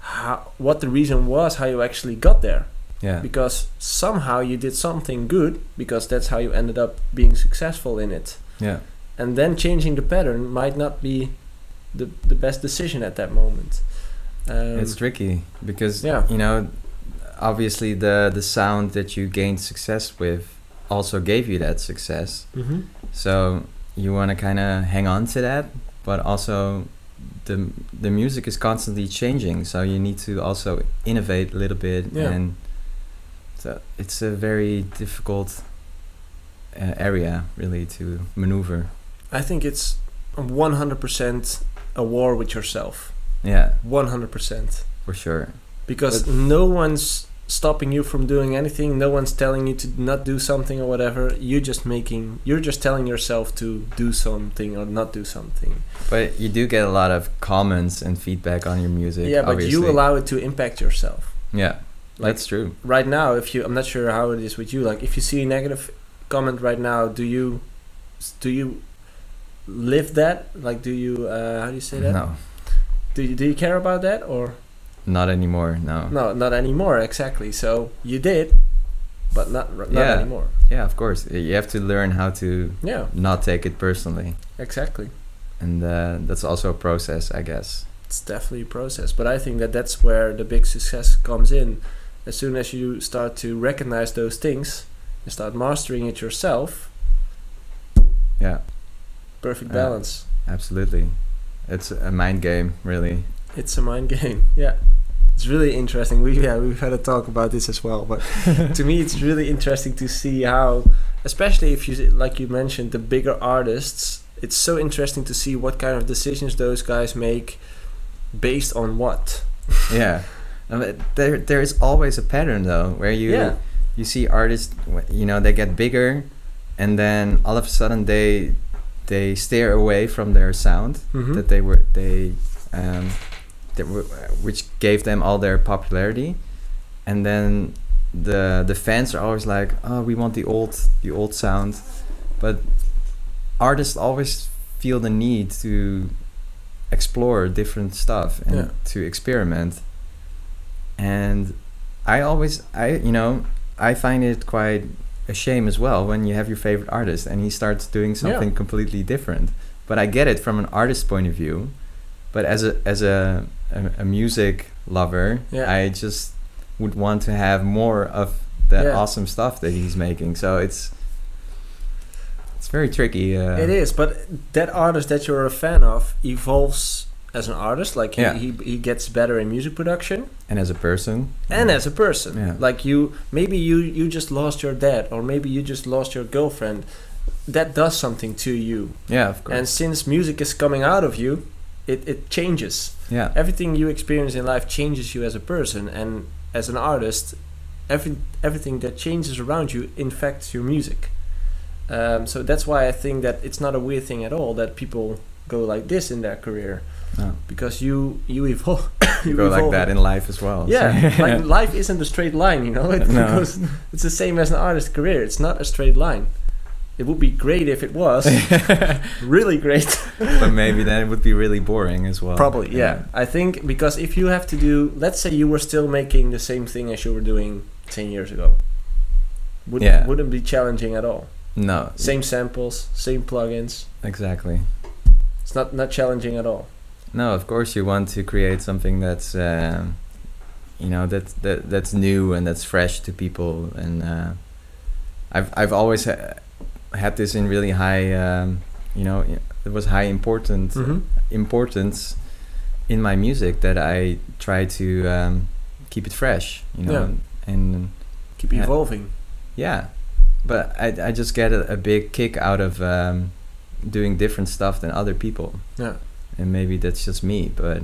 how what the reason was how you actually got there Yeah. because somehow you did something good because that's how you ended up being successful in it Yeah. and then changing the pattern might not be the the best decision at that moment um, it's tricky because yeah. you know obviously the the sound that you gained success with also gave you that success mhm. so you want to kind of hang on to that but also the the music is constantly changing so you need to also innovate a little bit Yeah. and so it's a very difficult uh, area really to maneuver. I think it's 100% a war with yourself. Yeah. 100% for sure. Because no one's stopping you from doing anything. No one's telling you to not do something or whatever. You're just making you're just telling yourself to do something or not do something. But you do get a lot of comments and feedback on your music yeah but obviously. you allow it to impact yourself. Yeah Like- that's true. right now if you i'm not sure how it is with you like if you see a negative comment right now do you do you live that? Like, do you uh, how do you say that? No, Do you do you care about that or not anymore. No. no? Not anymore. Exactly. So you did, but not not Yeah. anymore. Yeah, of course. You have to learn how to Yeah. not take it personally, Exactly. and uh, that's also a process, I guess. It's definitely a process, but I think that that's where the big success comes in. As soon as you start to recognize those things and start mastering it yourself, Yeah, perfect balance. absolutely. It's a mind game, really. It's a mind game. Yeah. It's really interesting. We yeah, we've had a talk about this as well, but to me it's really interesting to see how especially if you like you mentioned the bigger artists, it's so interesting to see what kind of decisions those guys make based on what. yeah. Um, it- there, there is always a pattern though, where you Yeah. You see artists, you know, they get bigger, and then all of a sudden they they steer away from their sound Mhm. that they were they um, that were, which gave them all their popularity, and then the the fans are always like, oh, we want the old the old sound, but artists always feel the need to explore different stuff and Yeah. to experiment and i always i you know i find it quite a shame as well when you have your favorite artist and he starts doing something completely different but i get it from an artist's point of view but as a as a a, a music lover Yeah. i just would want to have more of that Yeah. awesome stuff that he's making so it's it's very tricky uh, It is, but that artist that you're a fan of evolves as an artist. Like he, Yeah. he, he gets better in music production and as a person and as a person. Yeah. Like you, maybe you you just lost your dad, or maybe you just lost your girlfriend. That does something to you. yeah of course And since music is coming out of you, it, it changes. yeah Everything you experience in life changes you as a person, and as an artist, every everything that changes around you infects your music. Um, so that's why I think that it's not a weird thing at all that people go like this in their career No. because you you evolve. you go like that in life as well Yeah, so- like life isn't a straight line, you know. It No. goes, it's the same as an artist's career. It's not a straight line. It would be great if it was really great. but maybe then it would be really boring as well Probably, yeah. I think because if you have to do, let's say you were still making the same thing as you were doing ten years ago, would Yeah. wouldn't be challenging at all. no Same samples, same plugins. exactly It's not not challenging at all. No of course you want to create something that's um, you know that, that that's new and that's fresh to people and uh, I've I've always ha- had this in really high um, you know it was high important Mm-hmm. importance in my music that I try to um, keep it fresh you know Yeah. and Keep evolving. Yeah, but I, I just get a, a big kick out of um, doing different stuff than other people, Yeah. And maybe that's just me. But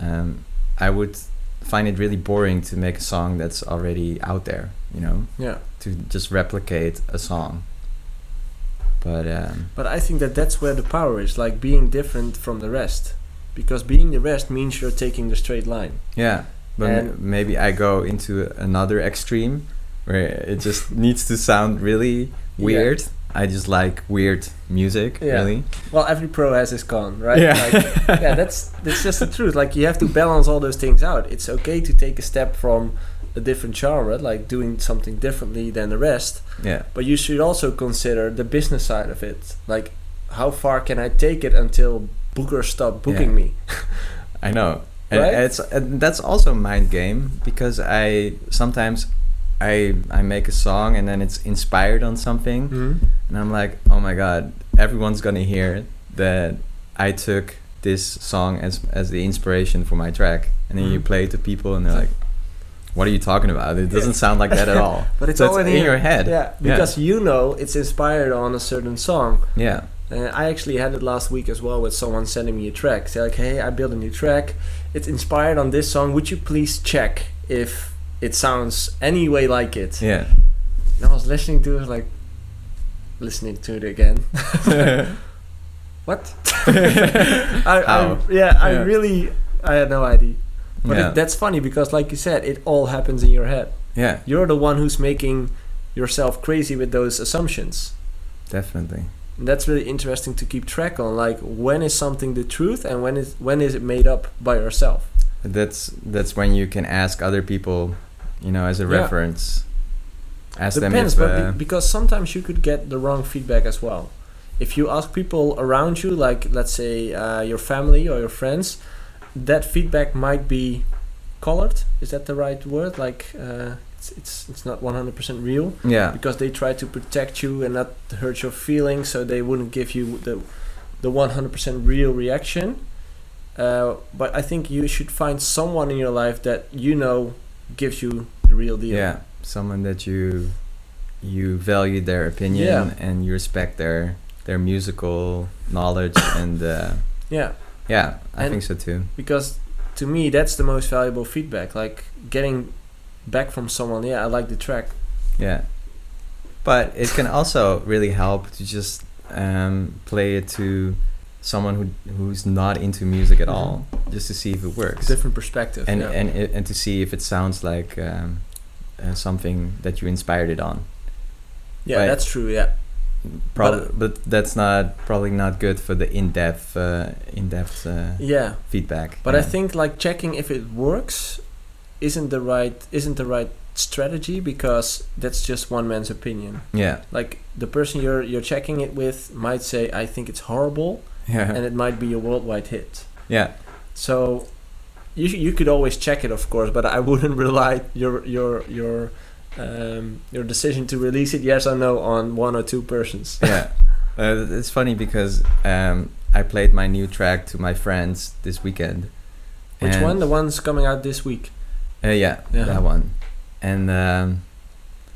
um, I would find it really boring to make a song that's already out there. You know, Yeah. to just replicate a song. But um, But I think that that's where the power is, like being different from the rest. Because being the rest means you're taking the straight line. yeah, but m- maybe I go into another extreme where it just needs to sound really Yeah. Weird. I just like weird music, Yeah. really. Well, every pro has his con, right? Yeah. Like, yeah, that's that's just the truth. Like you have to balance all those things out. It's okay to take a step from a different genre, like doing something differently than the rest, Yeah. but you should also consider the business side of it. Like how far can I take it until bookers stop booking Yeah. me? I know, and Right? it's and that's also a mind game because I sometimes I I make a song and then it's inspired on something, Mm-hmm. and I'm like, oh my god, everyone's gonna hear that I took this song as as the inspiration for my track, and then you Mhm. play it to people and they're like, what are you talking about? It doesn't sound like that at all. But it's So all in, in your head. Yeah, because you know it's inspired on a certain song. Yeah, Uh, I actually had it last week as well with someone sending me a track. They're like, "Hey, I built a new track. It's inspired on this song. Would you please check if it sounds any way like it?" yeah. And I was listening to it, like listening to it again. What? I, I, yeah, I Yeah. really, I had no idea. But yeah. it, that's funny because, like you said, it all happens in your head. yeah, You're the one who's making yourself crazy with those assumptions. definitely. And that's really interesting to keep track on. Like when is something the truth and when is when is it made up by yourself? That's that's when you can ask other people, you know, as a Yeah. reference. Ask Depends, them if but uh, be- because sometimes you could get the wrong feedback as well. If you ask people around you, like let's say uh, your family or your friends, that feedback might be colored. Is that the right word? Like uh, it's it's it's not one hundred percent real yeah, because they try to protect you and not hurt your feelings, so they wouldn't give you the the one hundred percent real reaction. Uh, but I think you should find someone in your life that you know gives you the real deal. yeah, someone that you you value their opinion Yeah. and you respect their their musical knowledge and uh, Yeah. yeah, I And- think so too. because to me that's the most valuable feedback like getting back from someone yeah i like the track Yeah, but it can also really help to just um, play it to someone who who's not into music at Mhm. all, just to see if it works. different perspective and yeah. and and to see if it sounds like um, uh, something that you inspired it on. yeah but- that's true yeah Probably, but, that's not probably not good for the in-depth uh, in-depth uh, yeah feedback. but i think like checking if it works isn't the right isn't the right strategy because that's just one man's opinion yeah, like the person you're you're checking it with might say i think it's horrible yeah, and it might be a worldwide hit yeah, so you you could always check it, of course, but I wouldn't rely your your your um, your decision to release it, yes or no, on one or two persons. yeah. Uh, it's funny because um, I played my new track to my friends this weekend. Which one? The one's coming out this week. Uh, yeah, Yeah. that one. And um,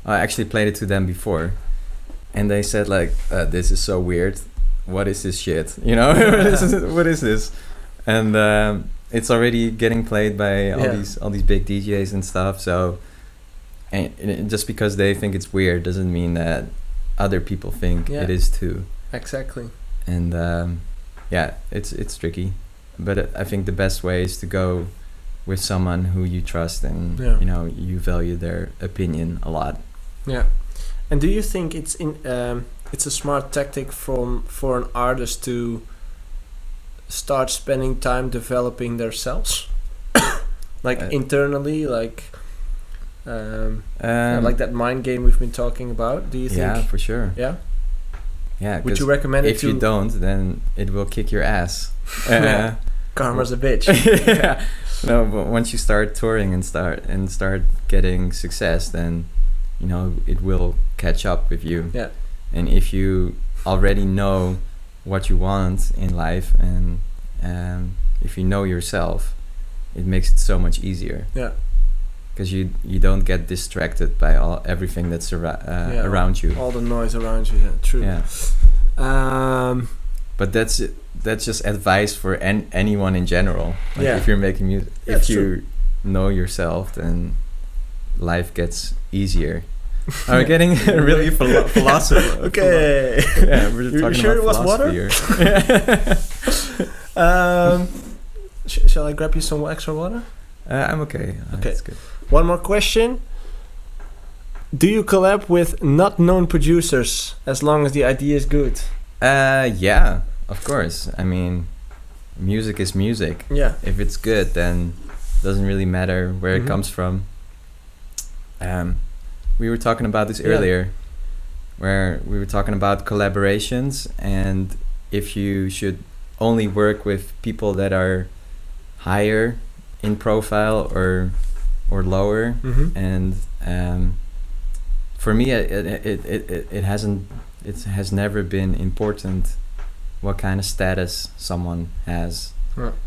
I actually played it to them before, and they said like, uh, "This is so weird. What is this shit? You know, what is this?" And um, it's already getting played by all Yeah. these all these big DJs and stuff. So, and, and just because they think it's weird doesn't mean that other people think Yeah. it is too. Exactly. And um, yeah, it's it's tricky, but I think the best way is to go with someone who you trust and Yeah. you know you value their opinion a lot. Yeah. And do you think it's in um, it's a smart tactic from for an artist to start spending time developing themselves, like Uh, internally, like um, Um, like that mind game we've been talking about? Do you think? yeah, for sure. Yeah. Yeah, Would you recommend it if you don't, then it will kick your ass. Uh, Karma's a bitch. yeah. No, but once you start touring and start and start getting success, then you know it will catch up with you. Yeah. And if you already know what you want in life, and um, if you know yourself, it makes it so much easier. Yeah. Because you you don't get distracted by all everything that's ara- uh, Yeah, around you. All the noise around you. Yeah, true. Yeah. Um, But that's that's just advice for an, anyone in general. Like Yeah. if you're making music, Yeah, if you true. know yourself, then life gets easier. Are we getting really philo- philosophical? okay. Yeah, we're You talking sure about it was water? um, sh- shall I grab you some extra water? uh, I'm okay. Uh, Okay. That's good. One more question. Do you collab with not known producers as long as the idea is good? Uh, yeah, of course. I mean, music is music. Yeah. If it's good, then it doesn't really matter where Mhm. it comes from. Um, we were talking about this Yeah. earlier, where we were talking about collaborations and if you should only work with people that are higher in profile or or lower Mm-hmm. and um, for me it, it, it, it, it- hasn't it has never been important what kind of status someone has.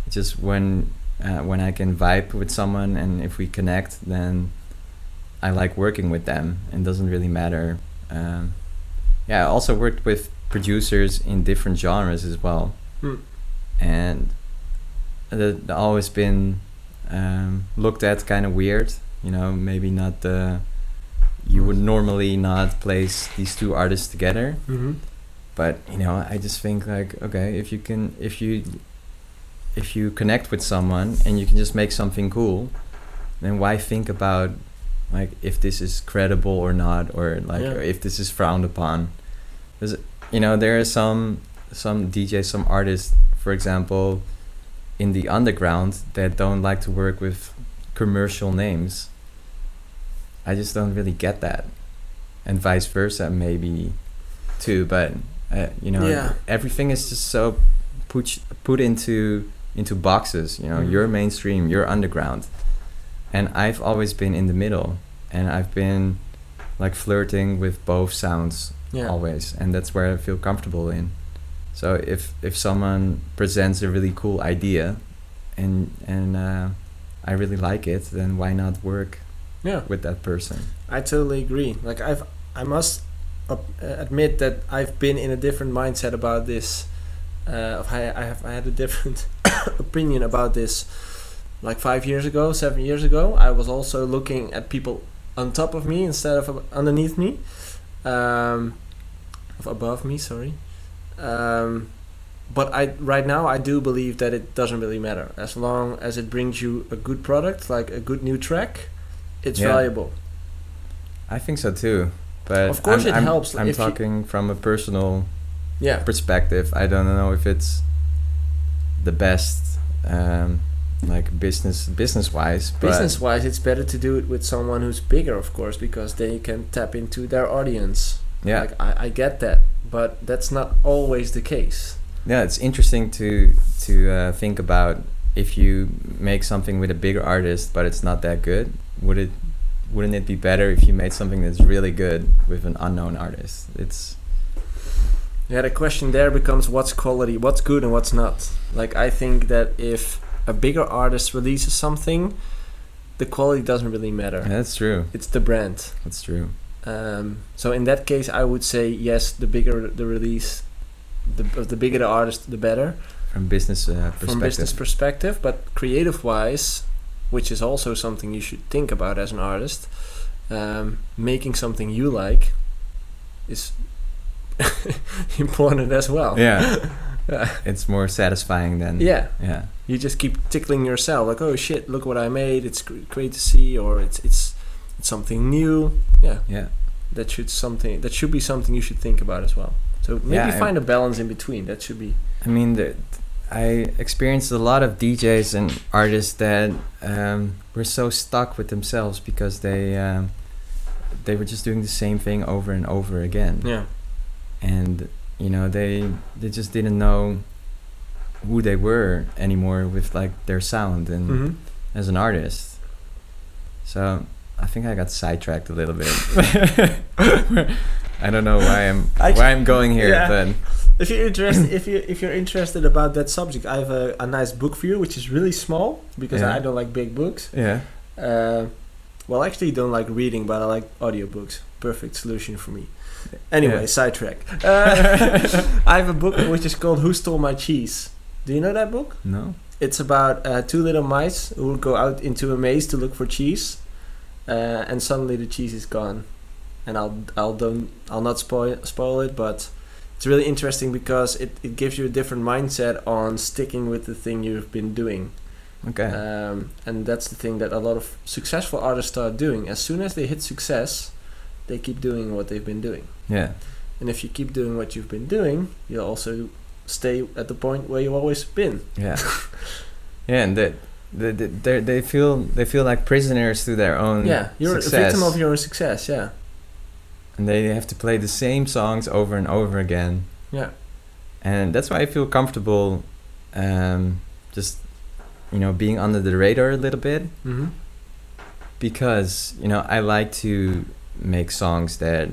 It's just when uh, when I can vibe with someone and if we connect then I like working with them and doesn't really matter um, yeah I also worked with producers in different genres as well Mm. and that always been um, looked at kind of weird. You know, maybe not the. You would normally not place these two artists together, Mm-hmm. but you know, I just think like, okay, if you can, if you, if you connect with someone and you can just make something cool, then why think about like if this is credible or not, or like Yeah. if this is frowned upon. because you know there are some some DJs, some artists, for example, in the underground that don't like to work with commercial names. I just don't really get that, and vice versa maybe, too. But uh, you know, Yeah. everything is just so put put into into boxes. You know, Mhm. you're mainstream, you're underground, and I've always been in the middle, and I've been like flirting with both sounds Yeah. always and that's where i feel comfortable in so if if someone presents a really cool idea and and uh, i really like it then why not work Yeah. with that person I totally agree. Like I've, I must uh, admit that I've been in a different mindset about this. Uh, I, I have I had a different opinion about this, like five years ago, seven years ago. I was also looking at people on top of me instead of underneath me, um, of above me. Sorry. Um, but I right now I do believe that it doesn't really matter as long as it brings you a good product, like a good new track. It's Yeah. valuable. i think so too but Of course I'm, it I'm, helps i'm if you- talking from a personal Yeah. perspective i don't know if it's the best um, like business business wise Business wise, it's better to do it with someone who's bigger, of course, because they can tap into their audience. yeah Like I, I get that, but that's not always the case. Yeah, it's interesting to to uh, think about if you make something with a bigger artist, but it's not that good. Would it wouldn't it be better if you made something that's really good with an unknown artist? It's Yeah, the question there becomes what's quality, what's good, and what's not. Like I think that if a bigger artist releases something, the quality doesn't really matter. yeah, that's true. It's the brand. That's true. Um, so in that case, I would say yes. The bigger the release, the the bigger the artist, the better. From business uh, perspective. from business perspective, but creative wise, which is also something you should think about as an artist, um, making something you like is important as well. yeah, Yeah. it's more satisfying than yeah, yeah. you just keep tickling yourself, like, oh shit, look what I made. It's great to see, or it's it's it's something new. Yeah, Yeah. that should something that should be something you should think about as well. So maybe Yeah, find a balance in between. That should be I mean, the, I experienced a lot of DJs and artists that um, were so stuck with themselves because they um, they were just doing the same thing over and over again, yeah. and you know they they just didn't know who they were anymore with like their sound and hmm as an artist. So I think I got sidetracked a little bit. I don't know why I'm I- why I'm going here, Yeah. but If you're interested, if you if you're interested about that subject, I have a, a nice book for you, which is really small because Yeah. I don't like big books. yeah, Uh, well, I actually don't like reading, but I like audiobooks. Perfect solution for me. Anyway, Yeah. sidetrack. Uh, I have a book which is called "Who Stole My Cheese." Do you know that book? no, It's about uh, two little mice who go out into a maze to look for cheese, uh, and suddenly the cheese is gone. And I'll I'll don't I'll not spoil spoil it, but it's really interesting because it, it gives you a different mindset on sticking with the thing you've been doing. okay, Um, and that's the thing that a lot of successful artists start doing. As soon as they hit success, they keep doing what they've been doing. yeah. And if you keep doing what you've been doing, you'll also stay at the point where you've always been. Yeah, yeah, and that they, they, they they feel they feel like prisoners to their own yeah, you're success, a victim of your own success. Yeah, and they have to play the same songs over and over again, yeah, and that's why I feel comfortable, um, just you know being under the radar a little bit mm-hmm. because you know I like to make songs that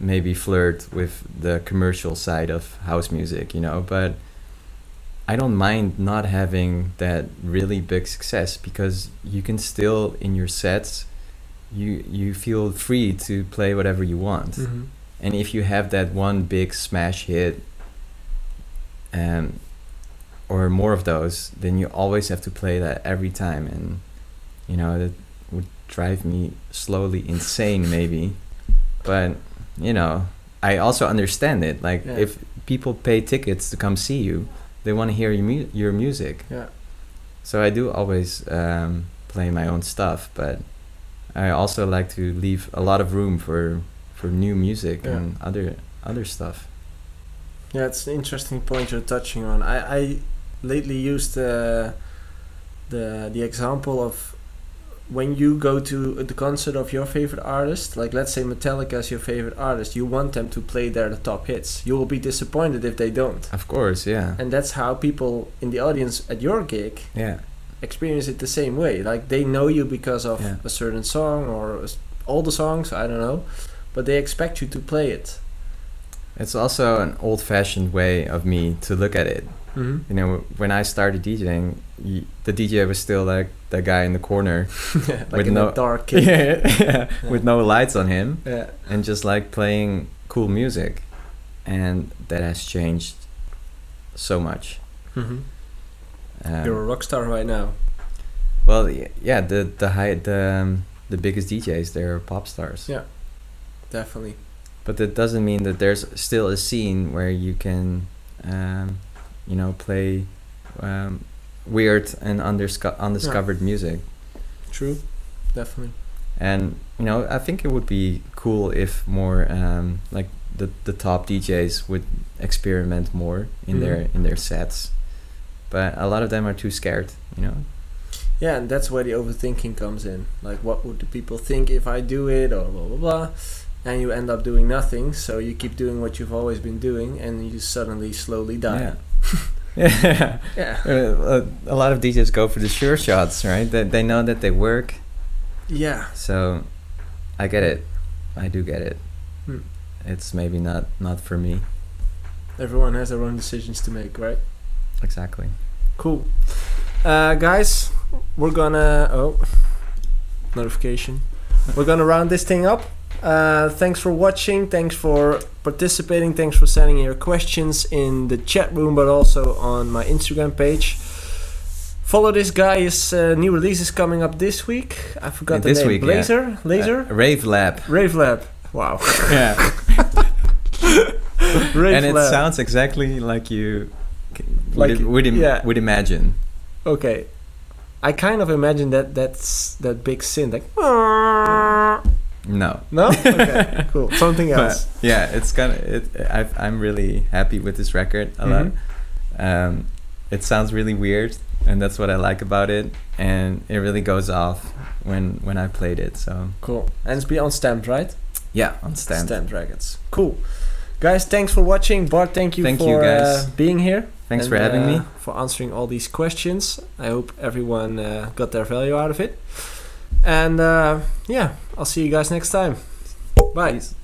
maybe flirt with the commercial side of house music, you know, but I don't mind not having that really big success because you can still in your sets you you feel free to play whatever you want. Mm-hmm. And if you have that one big smash hit um or more of those, then you always have to play that every time and you know that drive me slowly insane maybe. But you know, I also understand it. Like Yeah. if people pay tickets to come see you, they want to hear your mu- your music. Yeah. So I do always um, play my own stuff, but I also like to leave a lot of room for for new music Yeah. and other other stuff. Yeah, it's an interesting point you're touching on. I, I lately used uh, the the example of when you go to the concert of your favorite artist, like let's say Metallica is your favorite artist, you want them to play their top hits. You will be disappointed if they don't. Of course, yeah, And that's how people in the audience at your gig yeah, experience it the same way. Like they know you because of Yeah. a certain song or all the songs, I don't know, but they expect you to play it. it's also an old-fashioned way of me to look at it. Mm-hmm. You know, when I started DJing, y- the DJ was still like the guy in the corner, like With in no- the dark cave. yeah, yeah, with no lights on him, yeah. and just like playing cool music, and that has changed so much. Mm-hmm. Um, You're a rock star right now. well, yeah, the the high the um, the biggest DJs they're pop stars. Yeah. Definitely. But that doesn't mean that there's still a scene where you can, um, you know, play um, weird and undisco- undiscovered music. True. Definitely. And you know, I think it would be cool if more um, like the the top DJs would experiment more in their Mhm. in their sets. But a lot of them are too scared. You know. Yeah, and that's where the overthinking comes in. Like, what would the people think if I do it, or blah blah blah, and you end up doing nothing. So you keep doing what you've always been doing, and you suddenly slowly die. Yeah. Yeah. Yeah. Uh, a lot of DJs go for the sure shots, right? They, they know that they work, Yeah. so I get it. I do get it. Hmm. It's maybe not not for me Everyone has their own decisions to make, right? exactly. Cool. Uh, guys, we're gonna. Oh, notification. We're gonna round this thing up. Uh, thanks for watching. Thanks for participating. Thanks for sending your questions in the chat room, but also on my Instagram page. Follow this guy. His uh, new release is coming up this week. I forgot Yeah, the this name. week, yeah. Laser. Laser. Uh, Rave Lab. Rave Lab. Wow. Yeah. Rave and it Lab. sounds exactly like you Like- would, would, im- yeah. would imagine. Okay. I kind of imagine that that's that big synth like. No. No? Okay, cool. Something else. But yeah, it's kind of it. I, I'm really happy with this record a lot. Mhm. Um, it sounds really weird, and that's what I like about it. And it really goes off when when I played it. So Cool. And it's be on Stamped, right? yeah, on stand. Stamped Records. Cool. Guys, thanks for watching. Bart, thank you Thank for you, guys. Uh, being here. Thanks and, for having uh, me. For answering all these questions. I hope everyone uh, got their value out of it. And uh, yeah, I'll see you guys next time. Bye. Peace.